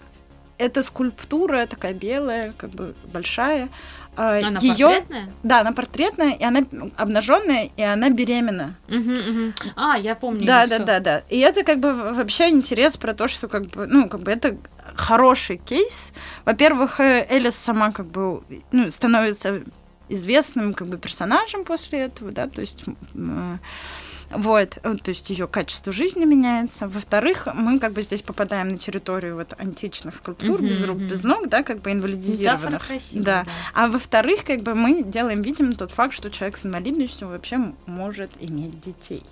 эта скульптура такая белая, как бы большая, а, Она её- портретная? да, она портретная, и она обнаженная, и она беременна. Мгм, мгм. А, я помню. Да, да, всё. да, да. И это как бы вообще интерес про то, что как бы, ну, как бы это хороший кейс. Во-первых, э, Элис сама как бы ну, становится известным как бы персонажем после этого, да, то есть э, вот, э, то есть ее качество жизни меняется. Во-вторых, мы как бы здесь попадаем на территорию вот античных скульптур без рук, без ног, да, как бы инвалидизированных. красивая, Да. да. А во-вторых, как бы мы делаем видим тот факт, что человек с инвалидностью вообще может иметь детей.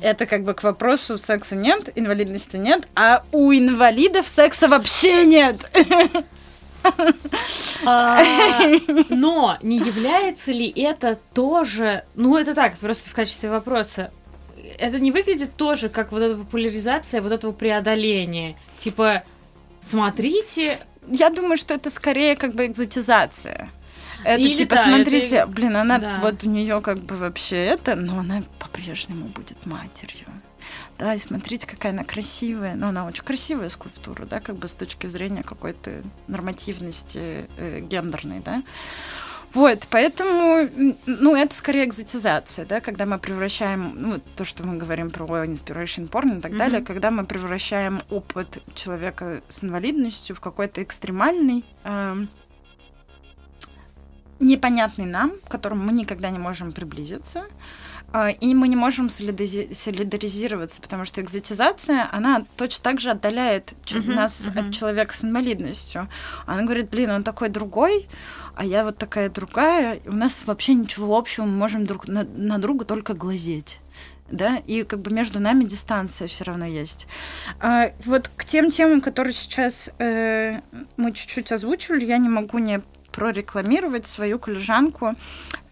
Это как бы к вопросу секса нет, инвалидности нет, а у инвалидов секса вообще нет. А, Но не является ли это тоже, ну это так, просто в качестве вопроса, это не выглядит тоже как вот эта популяризация вот этого преодоления? Типа, смотрите, Я думаю, что это скорее как бы экзотизация. Это Или типа, да, смотрите, это- блин, она да. вот у нее как бы вообще это, но она по-прежнему будет матерью. Да, и смотрите, какая она красивая. Ну, она очень красивая скульптура, да, как бы с точки зрения какой-то нормативности э, гендерной, да. Вот, поэтому, ну, это скорее экзотизация, да, когда мы превращаем, ну, то, что мы говорим про inspiration porn и так Мгм. далее, когда мы превращаем опыт человека с инвалидностью в какой-то экстремальный, эм, непонятный нам, к которому мы никогда не можем приблизиться, а, и мы не можем солидаризироваться, потому что экзотизация, она точно так же отдаляет Мгм, нас мгм. от человека с инвалидностью. Она говорит, блин, он такой другой, а я вот такая другая, у нас вообще ничего общего, мы можем друг на, на друга только глазеть. Да, и как бы между нами дистанция все равно есть. А, вот к тем темам, которые сейчас э, мы чуть-чуть озвучили, я не могу не прорекламировать свою коллежанку,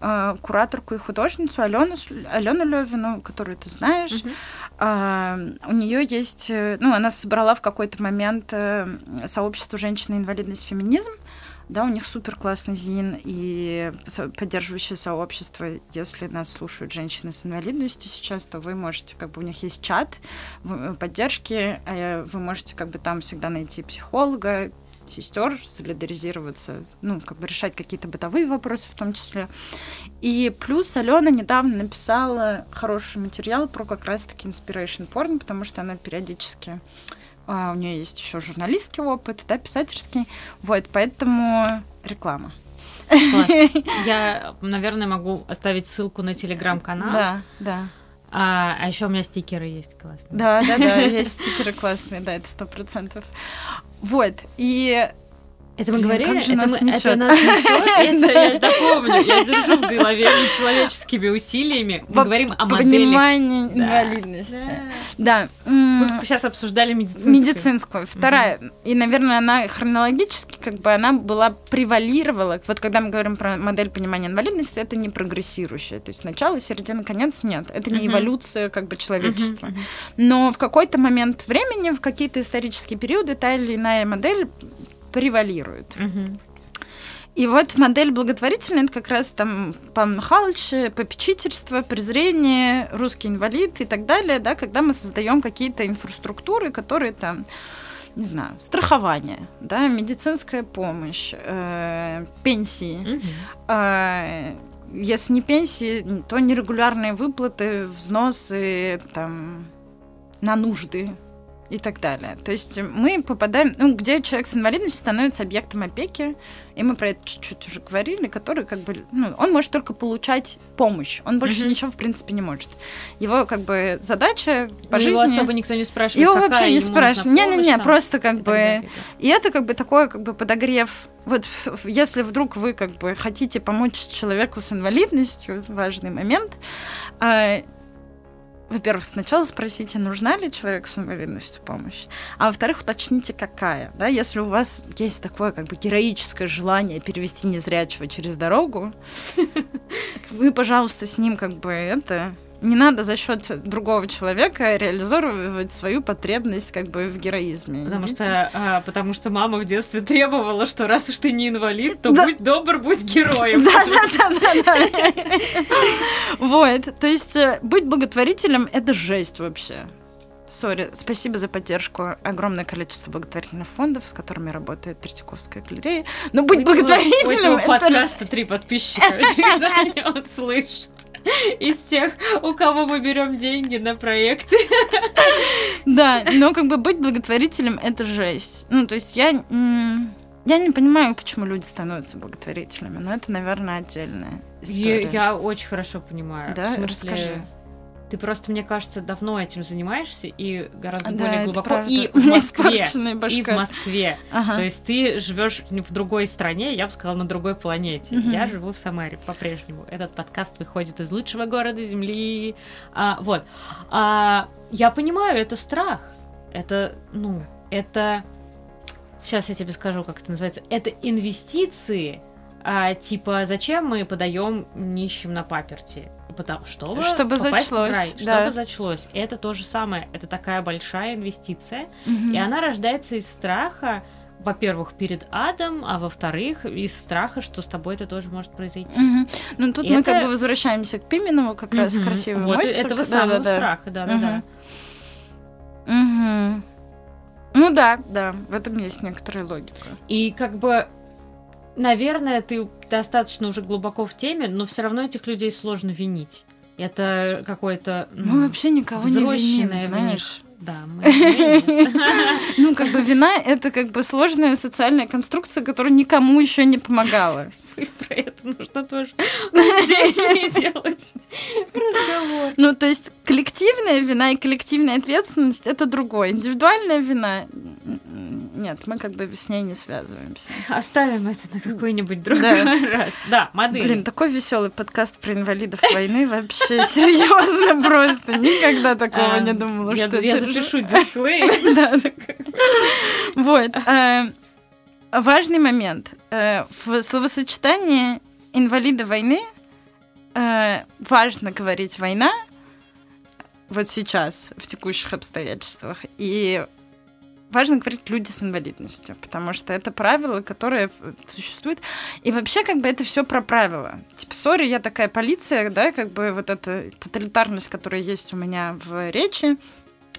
э, кураторку и художницу Алену, Алену Левину, которую ты знаешь. Мгм. А, у нее есть, э, ну, она собрала в какой-то момент э, сообщество женщины инвалидность феминизм. Да, у них супер классный ЗИН и поддерживающее сообщество. Если нас слушают женщины с инвалидностью сейчас, то вы можете, как бы у них есть чат в- поддержки, э, вы можете как бы там всегда найти психолога, сестер, солидаризироваться, ну, как бы решать какие-то бытовые вопросы в том числе. И плюс Алена недавно написала хороший материал про как раз-таки inspiration porn, потому что она периодически а, у нее есть еще журналистский опыт, да, писательский. Вот, поэтому реклама. Класс. Я, наверное, могу оставить ссылку на телеграм-канал. Да, да. А, а еще у меня стикеры есть классные. Да, да, да, есть стикеры классные, да, это сто процентов. Вот, и Это мы говорили, как же это, нас мы, это нас я это помню. Я держу в голове нечеловеческими усилиями. Мы Во- говорим о моделях. понимание инвалидности. Да. Мы сейчас обсуждали медицинскую. медицинскую. Вторая. И, наверное, она хронологически, как бы она была превалировала. Вот когда мы говорим про модель понимания инвалидности, это не прогрессирующая. То есть начало, середина, конец нет. Это не эволюция как бы человечества. Но в какой-то момент времени, в какие-то исторические периоды, та или иная модель превалирует. И вот модель благотворительная, это как раз там Павел Михайлович, попечительство, презрение, русский инвалид и так далее, да, когда мы создаем какие-то инфраструктуры, которые там, не знаю, страхование, да, медицинская помощь, э, пенсии, Мгм. э, если не пенсии, то нерегулярные выплаты, взносы там на нужды и так далее. То есть мы попадаем, ну, где человек с инвалидностью становится объектом опеки, и мы про это чуть-чуть уже говорили, который как бы, ну, он может только получать помощь, он больше Мгм. ничего в принципе не может. Его как бы задача по Ну, жизни... Его особо никто не спрашивает, Его какая вообще не спрашивают. Не-не-не, помощь там просто как и бы... далее, и это как бы такое как бы подогрев. Вот если вдруг вы как бы хотите помочь человеку с инвалидностью, важный момент. Во-первых, сначала спросите, нужна ли человеку с инвалидностью помощь, а во-вторых, уточните, какая. Да? Если у вас есть такое как бы героическое желание перевести незрячего через дорогу, вы, пожалуйста, с ним как бы это Не надо за счет другого человека реализовывать свою потребность как бы в героизме. Потому что, а, потому что мама в детстве требовала, что раз уж ты не инвалид, то да. будь добр, будь героем. Да, да, да, да. Вот. То есть э, быть благотворителем это жесть вообще. Сори, спасибо за поддержку. Огромное количество благотворительных фондов, с которыми работает Третьяковская галерея. Но быть благотворителем... У этого подкаста три подписчика никогда не услышит из тех, у кого мы берем деньги на проекты. Да, но как бы быть благотворителем это жесть. Ну, то есть я я не понимаю, почему люди становятся благотворителями, но это, наверное, отдельная история. Я, я очень хорошо понимаю. Да, в смысле, расскажи. Ты просто, мне кажется, давно этим занимаешься и гораздо да, более глубоко. И в Москве. И в Москве. Ага. То есть ты живешь в другой стране, я бы сказала, на другой планете. Угу. Я живу в Самаре по-прежнему. Этот подкаст выходит из лучшего города Земли. А, вот. А, я понимаю, это страх. Это, ну, это... Сейчас я тебе скажу, как это называется. Это инвестиции, а, типа, зачем мы подаем нищим на паперти? Потому, чтобы, чтобы зачлось, в рай, да. чтобы зачлось. Это то же самое. Это такая большая инвестиция, угу. и она рождается из страха, во-первых, перед адом, а во-вторых, из страха, что с тобой это тоже может произойти. Угу. Ну тут это... мы как бы возвращаемся к Пименову, как угу. раз красивый вот мостик. этого самого да, страха, да, да, да. Угу. Ну да, да, в этом есть некоторая логика. И как бы наверное, ты достаточно уже глубоко в теме, но все равно этих людей сложно винить. Это какое-то... Мы вообще никого не виним, знаешь. Да, мы Ну, как бы вина — это как бы сложная социальная конструкция, которая никому еще не помогала. И про это нужно тоже делать разговор. Ну, то есть коллективная вина и коллективная ответственность — это другое. Индивидуальная вина нет, мы как бы с ней не связываемся. Оставим это на какой-нибудь другой да. раз. Да, модель. Блин, такой веселый подкаст про инвалидов войны вообще серьезно просто. Никогда такого не думала, что Я запишу дисплей. Вот. Важный момент. Э, в словосочетании инвалида войны э, важно говорить война вот сейчас, в текущих обстоятельствах. И важно говорить люди с инвалидностью, потому что это правило, которое существует. И вообще, как бы это все про правила. Типа, сори, я такая полиция, да, как бы вот эта тоталитарность, которая есть у меня в речи,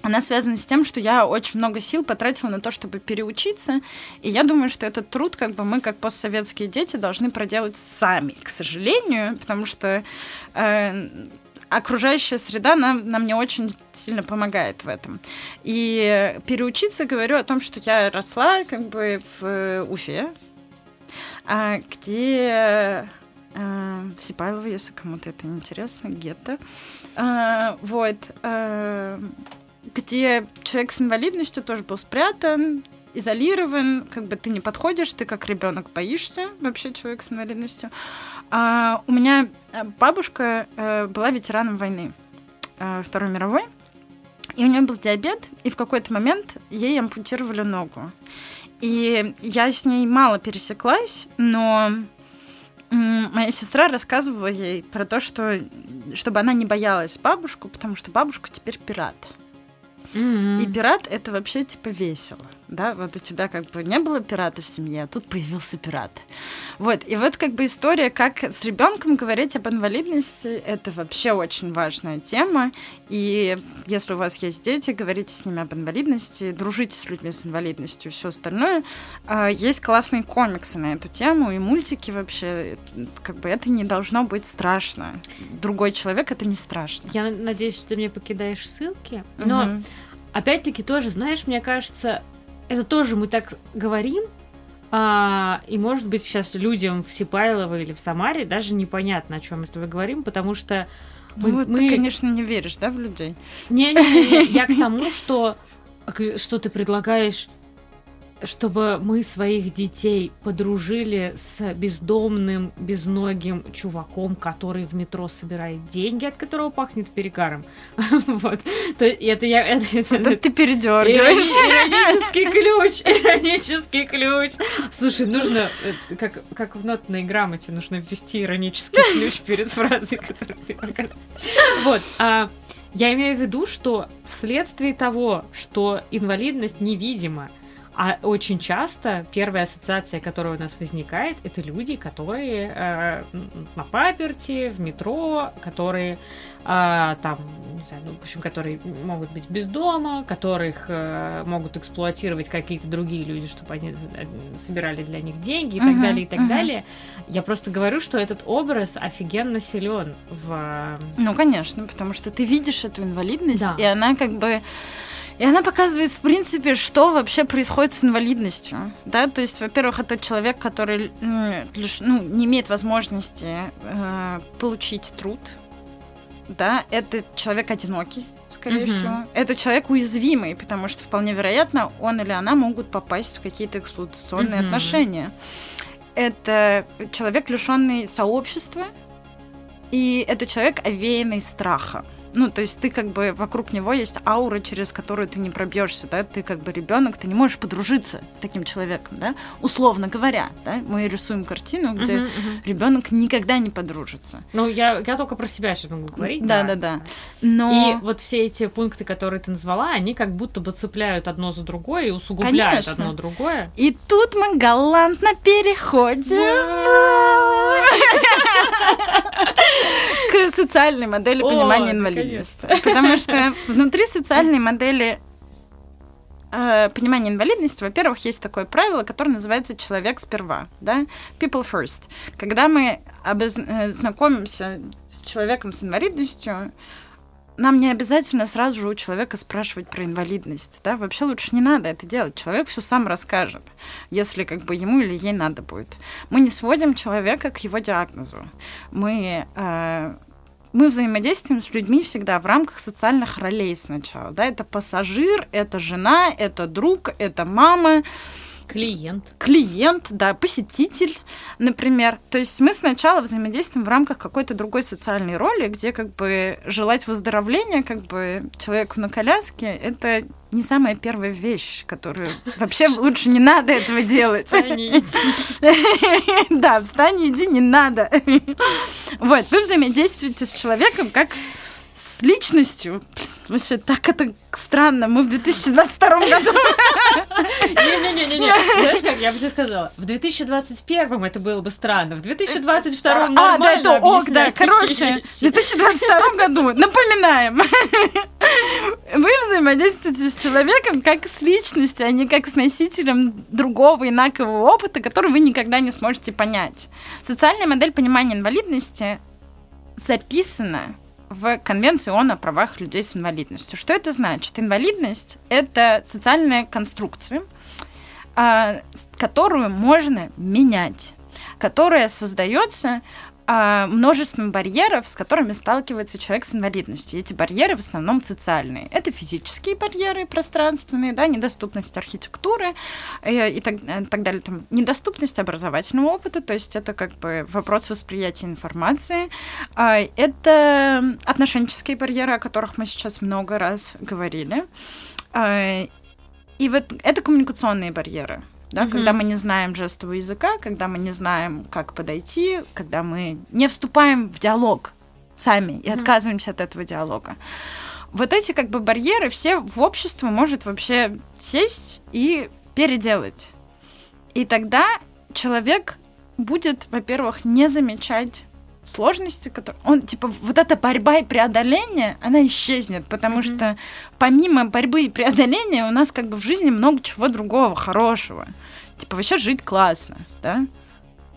она связана с тем, что я очень много сил потратила на то, чтобы переучиться, и я думаю, что этот труд, как бы мы, как постсоветские дети, должны проделать сами, к сожалению, потому что э, окружающая среда нам, нам не очень сильно помогает в этом. И переучиться говорю о том, что я росла как бы в Уфе, а, где э, Сипайлова, если кому-то это интересно, гетто. А, вот. А, где человек с инвалидностью тоже был спрятан, изолирован, как бы ты не подходишь, ты как ребенок боишься вообще человек с инвалидностью. А, у меня э, бабушка а, была ветераном войны а, Второй мировой, и у нее был диабет, и в какой-то момент ей ампутировали ногу. И я с ней мало пересеклась, но моя сестра рассказывала ей про то, что чтобы она не боялась бабушку, потому что бабушка теперь пират. Mm-hmm. И пират это вообще типа весело да, вот у тебя как бы не было пирата в семье, а тут появился пират. Вот, и вот как бы история, как с ребенком говорить об инвалидности, это вообще очень важная тема, и если у вас есть дети, говорите с ними об инвалидности, дружите с людьми с инвалидностью и все остальное. А, есть классные комиксы на эту тему, и мультики вообще, как бы это не должно быть страшно. Другой человек это не страшно. Я надеюсь, что ты мне покидаешь ссылки, но... Угу. Опять-таки тоже, знаешь, мне кажется, это тоже мы так говорим, а, и может быть сейчас людям в Сипайлово или в Самаре даже непонятно, о чем мы с тобой говорим, потому что мы, ну, мы... ты, конечно, не веришь, да, в людей? Не-не-не, я к тому, что, что ты предлагаешь чтобы мы своих детей подружили с бездомным, безногим чуваком, который в метро собирает деньги, от которого пахнет перегаром. Вот. То это я... Это, это, это ты передергиваешь. Иронический ключ. Иронический ключ. Слушай, нужно, э, как, как в нотной грамоте, нужно ввести иронический ключ перед фразой, которую ты показываешь. Вот. А, я имею в виду, что вследствие того, что инвалидность невидима, а очень часто первая ассоциация, которая у нас возникает, это люди, которые э, на паперти, в метро, которые э, там, не знаю, ну, в общем, которые могут быть без дома, которых э, могут эксплуатировать какие-то другие люди, чтобы они э, собирали для них деньги и uh-huh, так далее, и так uh-huh. далее. Я просто говорю, что этот образ офигенно силен в... Ну, конечно, потому что ты видишь эту инвалидность, да. и она как бы и она показывает, в принципе, что вообще происходит с инвалидностью. Да? То есть, во-первых, это человек, который ну, не имеет возможности э, получить труд. Да? Это человек одинокий, скорее угу. всего. Это человек уязвимый, потому что вполне вероятно, он или она могут попасть в какие-то эксплуатационные угу. отношения. Это человек, лишенный сообщества, и это человек, овеянный страхом. Ну, то есть ты как бы вокруг него есть аура, через которую ты не пробьешься, да, ты как бы ребенок, ты не можешь подружиться с таким человеком, да, условно говоря, да, мы рисуем картину, где uh-huh, uh-huh. ребенок никогда не подружится. Ну, я, я только про себя сейчас могу говорить. Да, да, да. Но... И вот все эти пункты, которые ты назвала, они как будто бы цепляют одно за другое и усугубляют Конечно. одно другое. И тут мы галантно переходим к социальной модели понимания инвалидности. Потому что внутри социальной модели э, понимания инвалидности, во-первых, есть такое правило, которое называется «человек сперва», да, «people first». Когда мы обоз... Э, знакомимся с человеком с инвалидностью, нам не обязательно сразу же у человека спрашивать про инвалидность, да, вообще лучше не надо это делать, человек все сам расскажет, если как бы ему или ей надо будет. Мы не сводим человека к его диагнозу, мы э, мы взаимодействуем с людьми всегда в рамках социальных ролей сначала, да, это пассажир, это жена, это друг, это мама, Клиент. Клиент, да, посетитель, например. То есть мы сначала взаимодействуем в рамках какой-то другой социальной роли, где как бы желать выздоровления как бы человеку на коляске — это не самая первая вещь, которую вообще лучше не надо этого делать. Да, встань и иди, не надо. Вот, вы взаимодействуете с человеком как с личностью. Вообще, так это странно. Мы в 2022 году. Не-не-не-не. Знаешь, как я бы тебе сказала? В 2021 это было бы странно. В 2022 нормально А, да, это ок, да. Короче, в 2022 году, напоминаем, вы взаимодействуете с человеком как с личностью, а не как с носителем другого инакового опыта, который вы никогда не сможете понять. Социальная модель понимания инвалидности записана в Конвенции ООН о правах людей с инвалидностью. Что это значит? Инвалидность — это социальная конструкция, а, которую можно менять, которая создается а, множеством барьеров, с которыми сталкивается человек с инвалидностью. Эти барьеры в основном социальные. Это физические барьеры пространственные, да, недоступность архитектуры э, и так, э, так далее. Там, недоступность образовательного опыта, то есть это как бы вопрос восприятия информации. А, это отношенческие барьеры, о которых мы сейчас много раз говорили. А, и вот это коммуникационные барьеры да, угу. когда мы не знаем жестового языка, когда мы не знаем, как подойти, когда мы не вступаем в диалог сами и угу. отказываемся от этого диалога. Вот эти как бы барьеры все в обществе может вообще сесть и переделать. И тогда человек будет, во-первых, не замечать сложности, которые... Он, типа, вот эта борьба и преодоление, она исчезнет, потому mm-hmm. что помимо борьбы и преодоления у нас как бы в жизни много чего другого хорошего. Типа, вообще жить классно, да?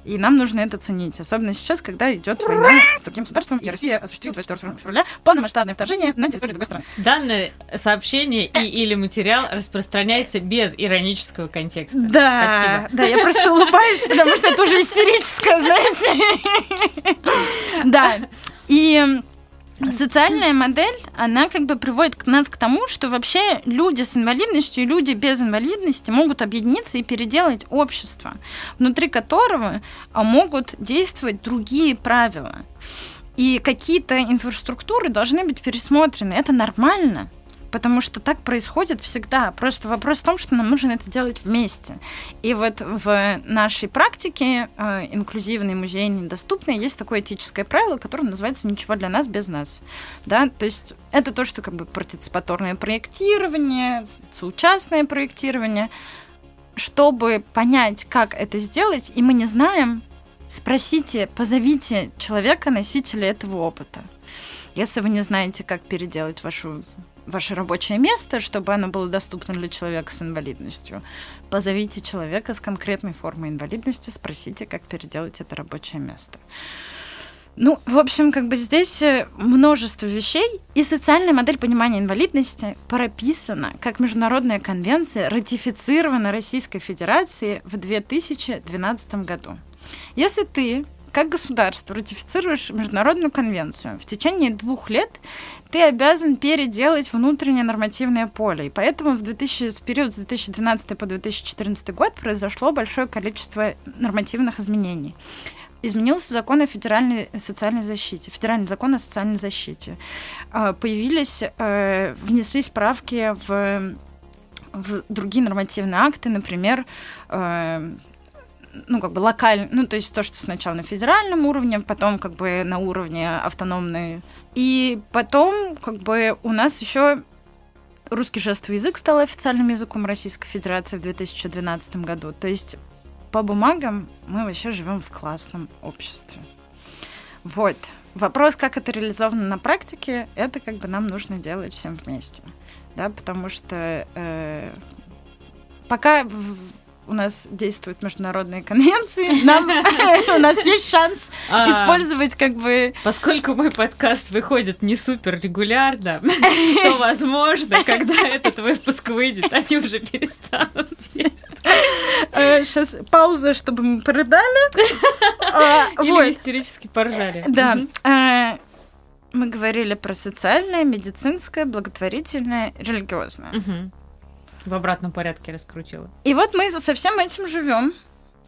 И нам нужно это ценить, особенно сейчас, когда идет война с другим государством, и Россия осуществила 24 февраля полномасштабное вторжение на территорию другой страны. Данное сообщение и или материал распространяется без иронического контекста. Да, Спасибо. да, я просто улыбаюсь, потому что это уже истерическое, знаете. Да, и Социальная модель, она как бы приводит нас к тому, что вообще люди с инвалидностью и люди без инвалидности могут объединиться и переделать общество, внутри которого а, могут действовать другие правила. И какие-то инфраструктуры должны быть пересмотрены. Это нормально потому что так происходит всегда. Просто вопрос в том, что нам нужно это делать вместе. И вот в нашей практике э, инклюзивный, музейный, доступный есть такое этическое правило, которое называется «ничего для нас без нас». Да? То есть это то, что как бы партиципаторное проектирование, соучастное проектирование. Чтобы понять, как это сделать, и мы не знаем, спросите, позовите человека, носителя этого опыта. Если вы не знаете, как переделать вашу ваше рабочее место, чтобы оно было доступно для человека с инвалидностью. Позовите человека с конкретной формой инвалидности, спросите, как переделать это рабочее место. Ну, в общем, как бы здесь э, множество вещей, и социальная модель понимания инвалидности прописана как международная конвенция, ратифицирована Российской Федерацией в 2012 году. Если ты как государство ратифицируешь международную конвенцию, в течение двух лет ты обязан переделать внутреннее нормативное поле. И поэтому в, 2000, в период с 2012 по 2014 год произошло большое количество нормативных изменений изменился закон о федеральной социальной защите, федеральный закон о социальной защите. А, появились, э, внеслись правки в, в другие нормативные акты, например, э, ну, как бы локально, ну, то есть то, что сначала на федеральном уровне, потом как бы на уровне автономной. И потом как бы у нас еще русский жестовый язык стал официальным языком Российской Федерации в 2012 году. То есть по бумагам мы вообще живем в классном обществе. Вот. Вопрос, как это реализовано на практике, это как бы нам нужно делать всем вместе. Да, потому что э, пока в, у нас действуют международные конвенции, нам, у нас есть шанс а, использовать как бы... Поскольку мой подкаст выходит не супер регулярно, то, возможно, когда этот выпуск выйдет, они уже перестанут действовать. Сейчас э, пауза, чтобы мы порыдали. А, Или истерически поржали. Да. А, мы говорили про социальное, медицинское, благотворительное, религиозное. В обратном порядке раскрутила. И вот мы со всем этим живем.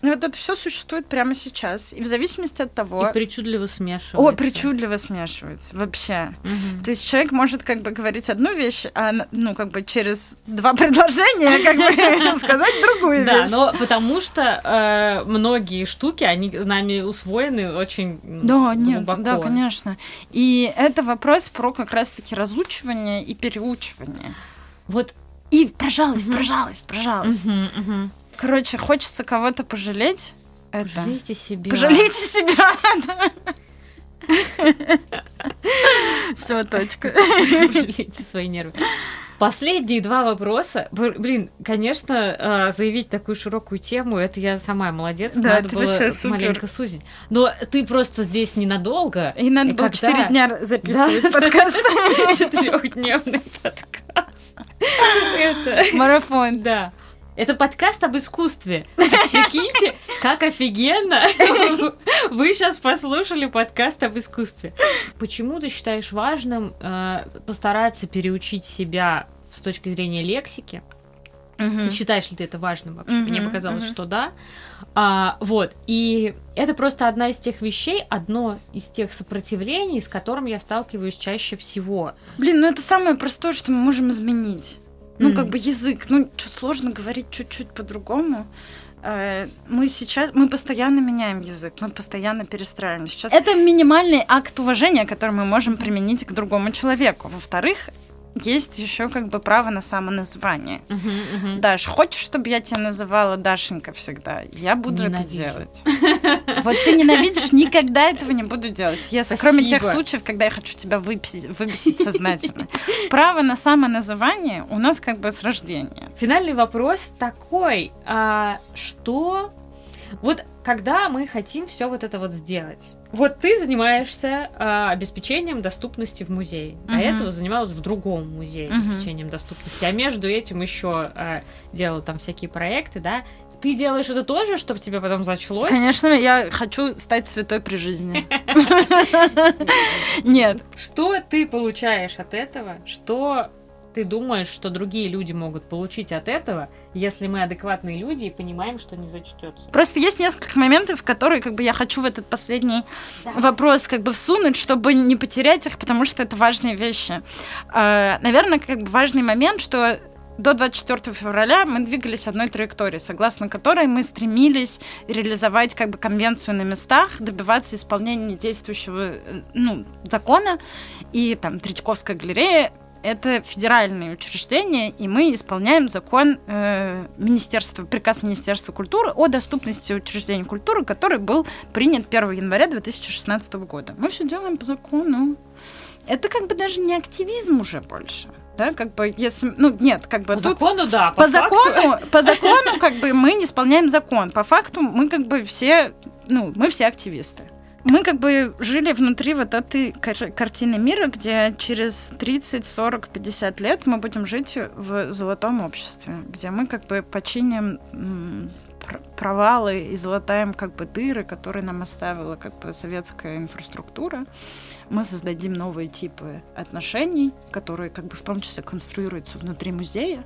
И вот это все существует прямо сейчас. И в зависимости от того... И причудливо смешивается. О, причудливо смешивается. Вообще. Угу. То есть человек может как бы говорить одну вещь, а ну как бы через два предложения как бы сказать другую вещь. Да, но потому что э, многие штуки, они нами усвоены очень Да, нет, да, конечно. И это вопрос про как раз-таки разучивание и переучивание. Вот и про жалость, угу. про жалость, про жалость. Угу, угу. Короче, хочется кого-то пожалеть. Это... Пожалейте себя. Пожалейте себя, Все, точка. Пожалейте свои нервы. Последние два вопроса. Блин, конечно, а, заявить такую широкую тему, это я сама молодец. Да, надо было маленько сузить. Но ты просто здесь ненадолго. И надо было четыре дня записывать подкаст. Четырехдневный подкаст. Марафон. Да. Это подкаст об искусстве. Прикиньте, как офигенно вы сейчас послушали подкаст об искусстве. Почему ты считаешь важным э, постараться переучить себя с точки зрения лексики? Угу. Считаешь ли ты это важным вообще? Угу, Мне показалось, угу. что да. А, вот. И это просто одна из тех вещей, одно из тех сопротивлений, с которым я сталкиваюсь чаще всего. Блин, ну это самое простое, что мы можем изменить. Ну, mm. как бы язык. Ну, что сложно говорить чуть-чуть по-другому. Э, мы сейчас, мы постоянно меняем язык, мы постоянно перестраиваем. Сейчас это минимальный акт уважения, который мы можем применить к другому человеку. Во-вторых, есть еще как бы право на самоназвание. Uh-huh, uh-huh. Даш, хочешь, чтобы я тебя называла Дашенька всегда? Я буду Ненавижу. это делать. Вот ты ненавидишь, никогда этого не буду делать. Если, кроме тех случаев, когда я хочу тебя выписать, выбесить сознательно. Право на самоназвание у нас как бы с рождения. Финальный вопрос такой, а что вот когда мы хотим все вот это вот сделать, вот ты занимаешься э, обеспечением доступности в музее. До uh-huh. этого занималась в другом музее uh-huh. обеспечением доступности. А между этим еще э, делала там всякие проекты, да. ты делаешь это тоже, чтобы тебе потом зачлось? Конечно, я хочу стать святой при жизни. Нет. Что ты получаешь от этого? Что ты думаешь, что другие люди могут получить от этого, если мы адекватные люди и понимаем, что не зачтется? Просто есть несколько моментов, которые как бы я хочу в этот последний да. вопрос как бы всунуть, чтобы не потерять их, потому что это важные вещи. А, наверное, как бы важный момент, что до 24 февраля мы двигались одной траекторией, согласно которой мы стремились реализовать как бы конвенцию на местах, добиваться исполнения действующего э, ну, закона. И там Третьяковская галерея это федеральное учреждение, и мы исполняем закон э, Министерства, приказ Министерства культуры о доступности учреждений культуры, который был принят 1 января 2016 года. Мы все делаем по закону. Это как бы даже не активизм уже больше. Да, как бы, если, ну, нет, как бы по тут, закону, да, по, по закону, по закону, как бы мы не исполняем закон, по факту мы как бы все, ну, мы все активисты мы как бы жили внутри вот этой кар- картины мира, где через 30, 40, 50 лет мы будем жить в золотом обществе, где мы как бы починим провалы и золотаем как бы дыры, которые нам оставила как бы советская инфраструктура. Мы создадим новые типы отношений, которые как бы в том числе конструируются внутри музея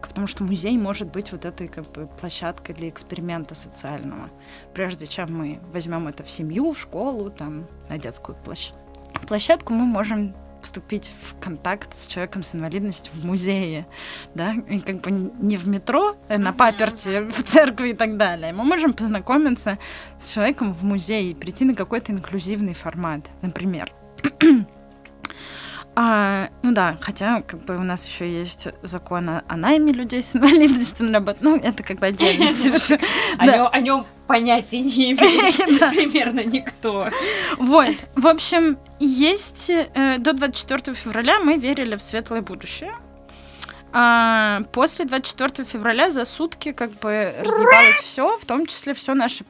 потому что музей может быть вот этой как бы площадкой для эксперимента социального. Прежде чем мы возьмем это в семью, в школу, там, на детскую площадку, площадку мы можем вступить в контакт с человеком с инвалидностью в музее, да, и как бы не в метро, э, на паперте, в церкви и так далее. Мы можем познакомиться с человеком в музее и прийти на какой-то инклюзивный формат, например. А, ну да, хотя как бы у нас еще есть закон о, о найме людей с инвалидностью на работу. Ну, это как бы отдельно. О нем понятия не имеет примерно никто. Вот. В общем, есть э, до 24 февраля мы верили в светлое будущее. А после 24 февраля за сутки как бы разъебалось все, в том числе все наше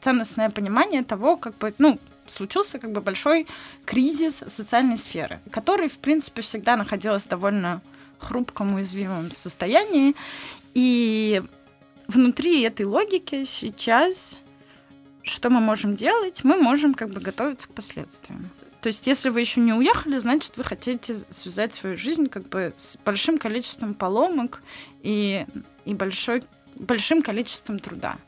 ценностное понимание того, как бы, ну, случился как бы большой кризис социальной сферы, который, в принципе, всегда находилась в довольно хрупком, уязвимом состоянии. И внутри этой логики сейчас что мы можем делать? Мы можем как бы готовиться к последствиям. То есть, если вы еще не уехали, значит, вы хотите связать свою жизнь как бы с большим количеством поломок и, и большой, большим количеством труда.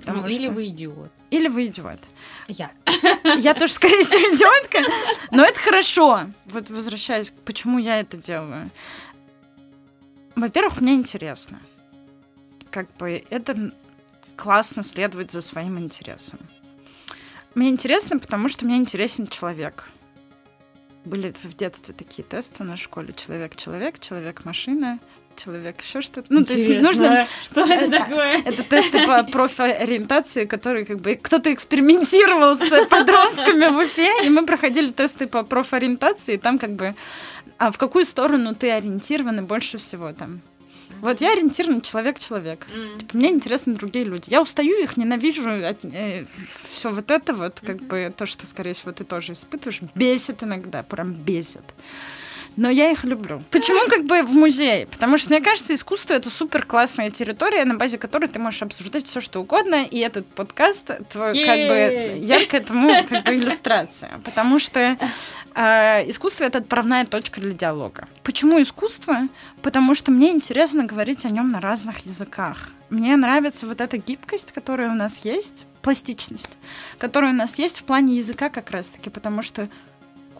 Потому ну, что... Или вы идиот. Или вы идиот. Я. Я тоже, скорее всего, идиотка. Но это хорошо. Вот возвращаясь, почему я это делаю. Во-первых, мне интересно. Как бы это классно следовать за своим интересом. Мне интересно, потому что мне интересен человек. Были в детстве такие тесты на школе. Человек-человек, человек-машина, человек, еще что-то. Ну, то есть нужно... Что это такое? Это тесты по профориентации, которые как бы кто-то экспериментировал с подростками в Уфе, и мы проходили тесты по профориентации, и там как бы а в какую сторону ты ориентирован больше всего там. Вот я ориентирован человек-человек. Mm. Типа, мне интересны другие люди. Я устаю их, ненавижу. Э, все вот это вот, как mm-hmm. бы то, что, скорее всего, ты тоже испытываешь, бесит иногда, прям бесит но я их люблю. Почему как бы в музее? Потому что, мне кажется, искусство — это супер классная территория, на базе которой ты можешь обсуждать все, что угодно, и этот подкаст твой, как бы, ярко этому как бы иллюстрация. Потому что э, искусство — это отправная точка для диалога. Почему искусство? Потому что мне интересно говорить о нем на разных языках. Мне нравится вот эта гибкость, которая у нас есть, пластичность, которая у нас есть в плане языка как раз-таки, потому что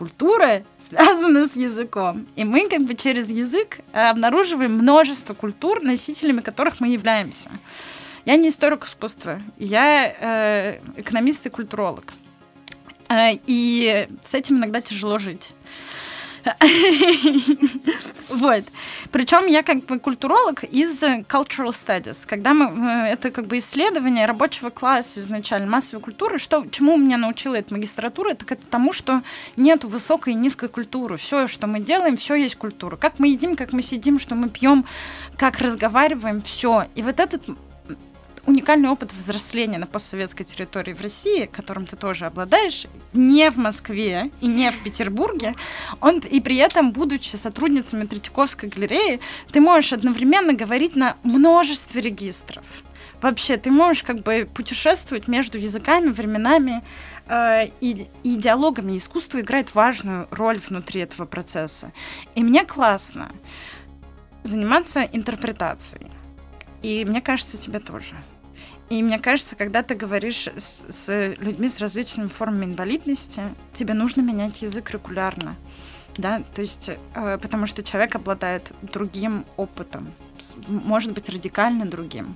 культура связана с языком. И мы как бы через язык э, обнаруживаем множество культур, носителями которых мы являемся. Я не историк искусства, я э, экономист и культуролог. Э, и с этим иногда тяжело жить. Вот. Причем я как бы культуролог из cultural studies. Когда мы... Э, это как бы исследование рабочего класса изначально, массовой культуры. Что, чему меня научила эта магистратура, так это тому, что нет высокой и низкой культуры. Все, что мы делаем, все есть культура. Как мы едим, как мы сидим, что мы пьем, как разговариваем, все. И вот этот уникальный опыт взросления на постсоветской территории в России, которым ты тоже обладаешь, не в Москве и не в Петербурге, он и при этом, будучи сотрудницами Третьяковской галереи, ты можешь одновременно говорить на множестве регистров Вообще, ты можешь как бы путешествовать между языками, временами э, и, и диалогами. Искусство играет важную роль внутри этого процесса. И мне классно заниматься интерпретацией. И мне кажется, тебе тоже. И мне кажется, когда ты говоришь с, с людьми с различными формами инвалидности, тебе нужно менять язык регулярно. Да, то есть, э, потому что человек обладает другим опытом, может быть радикально другим.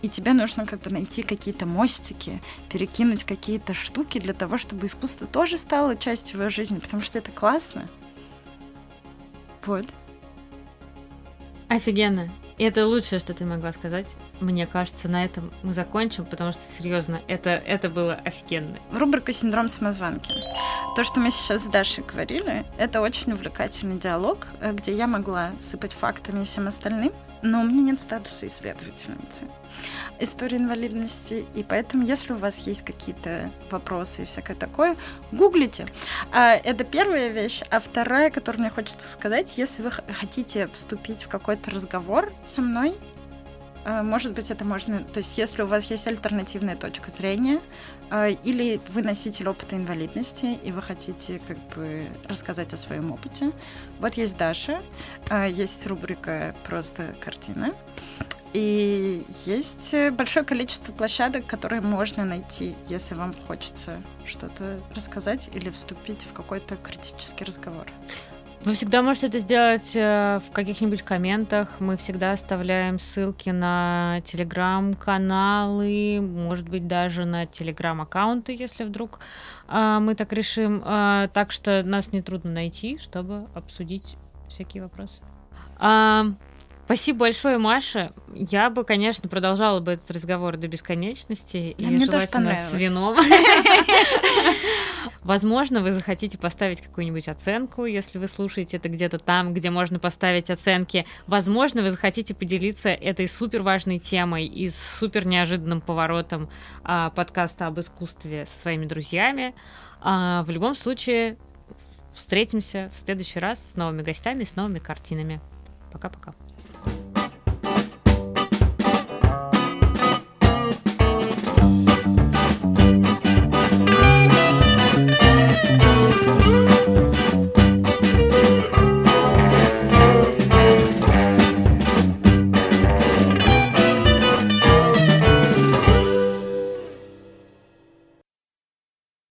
И тебе нужно как бы найти какие-то мостики, перекинуть какие-то штуки для того, чтобы искусство тоже стало частью его жизни, потому что это классно. Вот. Офигенно. И это лучшее, что ты могла сказать. Мне кажется, на этом мы закончим, потому что, серьезно, это, это было офигенно. Рубрика «Синдром самозванки». То, что мы сейчас с Дашей говорили, это очень увлекательный диалог, э, где я могла сыпать фактами и всем остальным, но у меня нет статуса исследовательницы истории инвалидности, и поэтому, если у вас есть какие-то вопросы и всякое такое, гуглите. А, это первая вещь. А вторая, которую мне хочется сказать, если вы хотите вступить в какой-то разговор со мной, может быть, это можно... То есть, если у вас есть альтернативная точка зрения, а, или вы носитель опыта инвалидности, и вы хотите как бы рассказать о своем опыте, вот есть Даша, а, есть рубрика «Просто картина», и есть большое количество площадок, которые можно найти, если вам хочется что-то рассказать или вступить в какой-то критический разговор. Вы всегда можете это сделать э, в каких-нибудь комментах. Мы всегда оставляем ссылки на телеграм-каналы, может быть, даже на телеграм-аккаунты, если вдруг э, мы так решим. Э, так что нас нетрудно найти, чтобы обсудить всякие вопросы. Спасибо большое, Маша. Я бы, конечно, продолжала бы этот разговор до бесконечности. Да, и мне тоже понравилось. с вином. Возможно, вы захотите поставить какую-нибудь оценку, если вы слушаете это где-то там, где можно поставить оценки. Возможно, вы захотите поделиться этой супер важной темой и супер неожиданным поворотом а, подкаста об искусстве со своими друзьями. А, в любом случае, встретимся в следующий раз с новыми гостями, с новыми картинами. Пока-пока.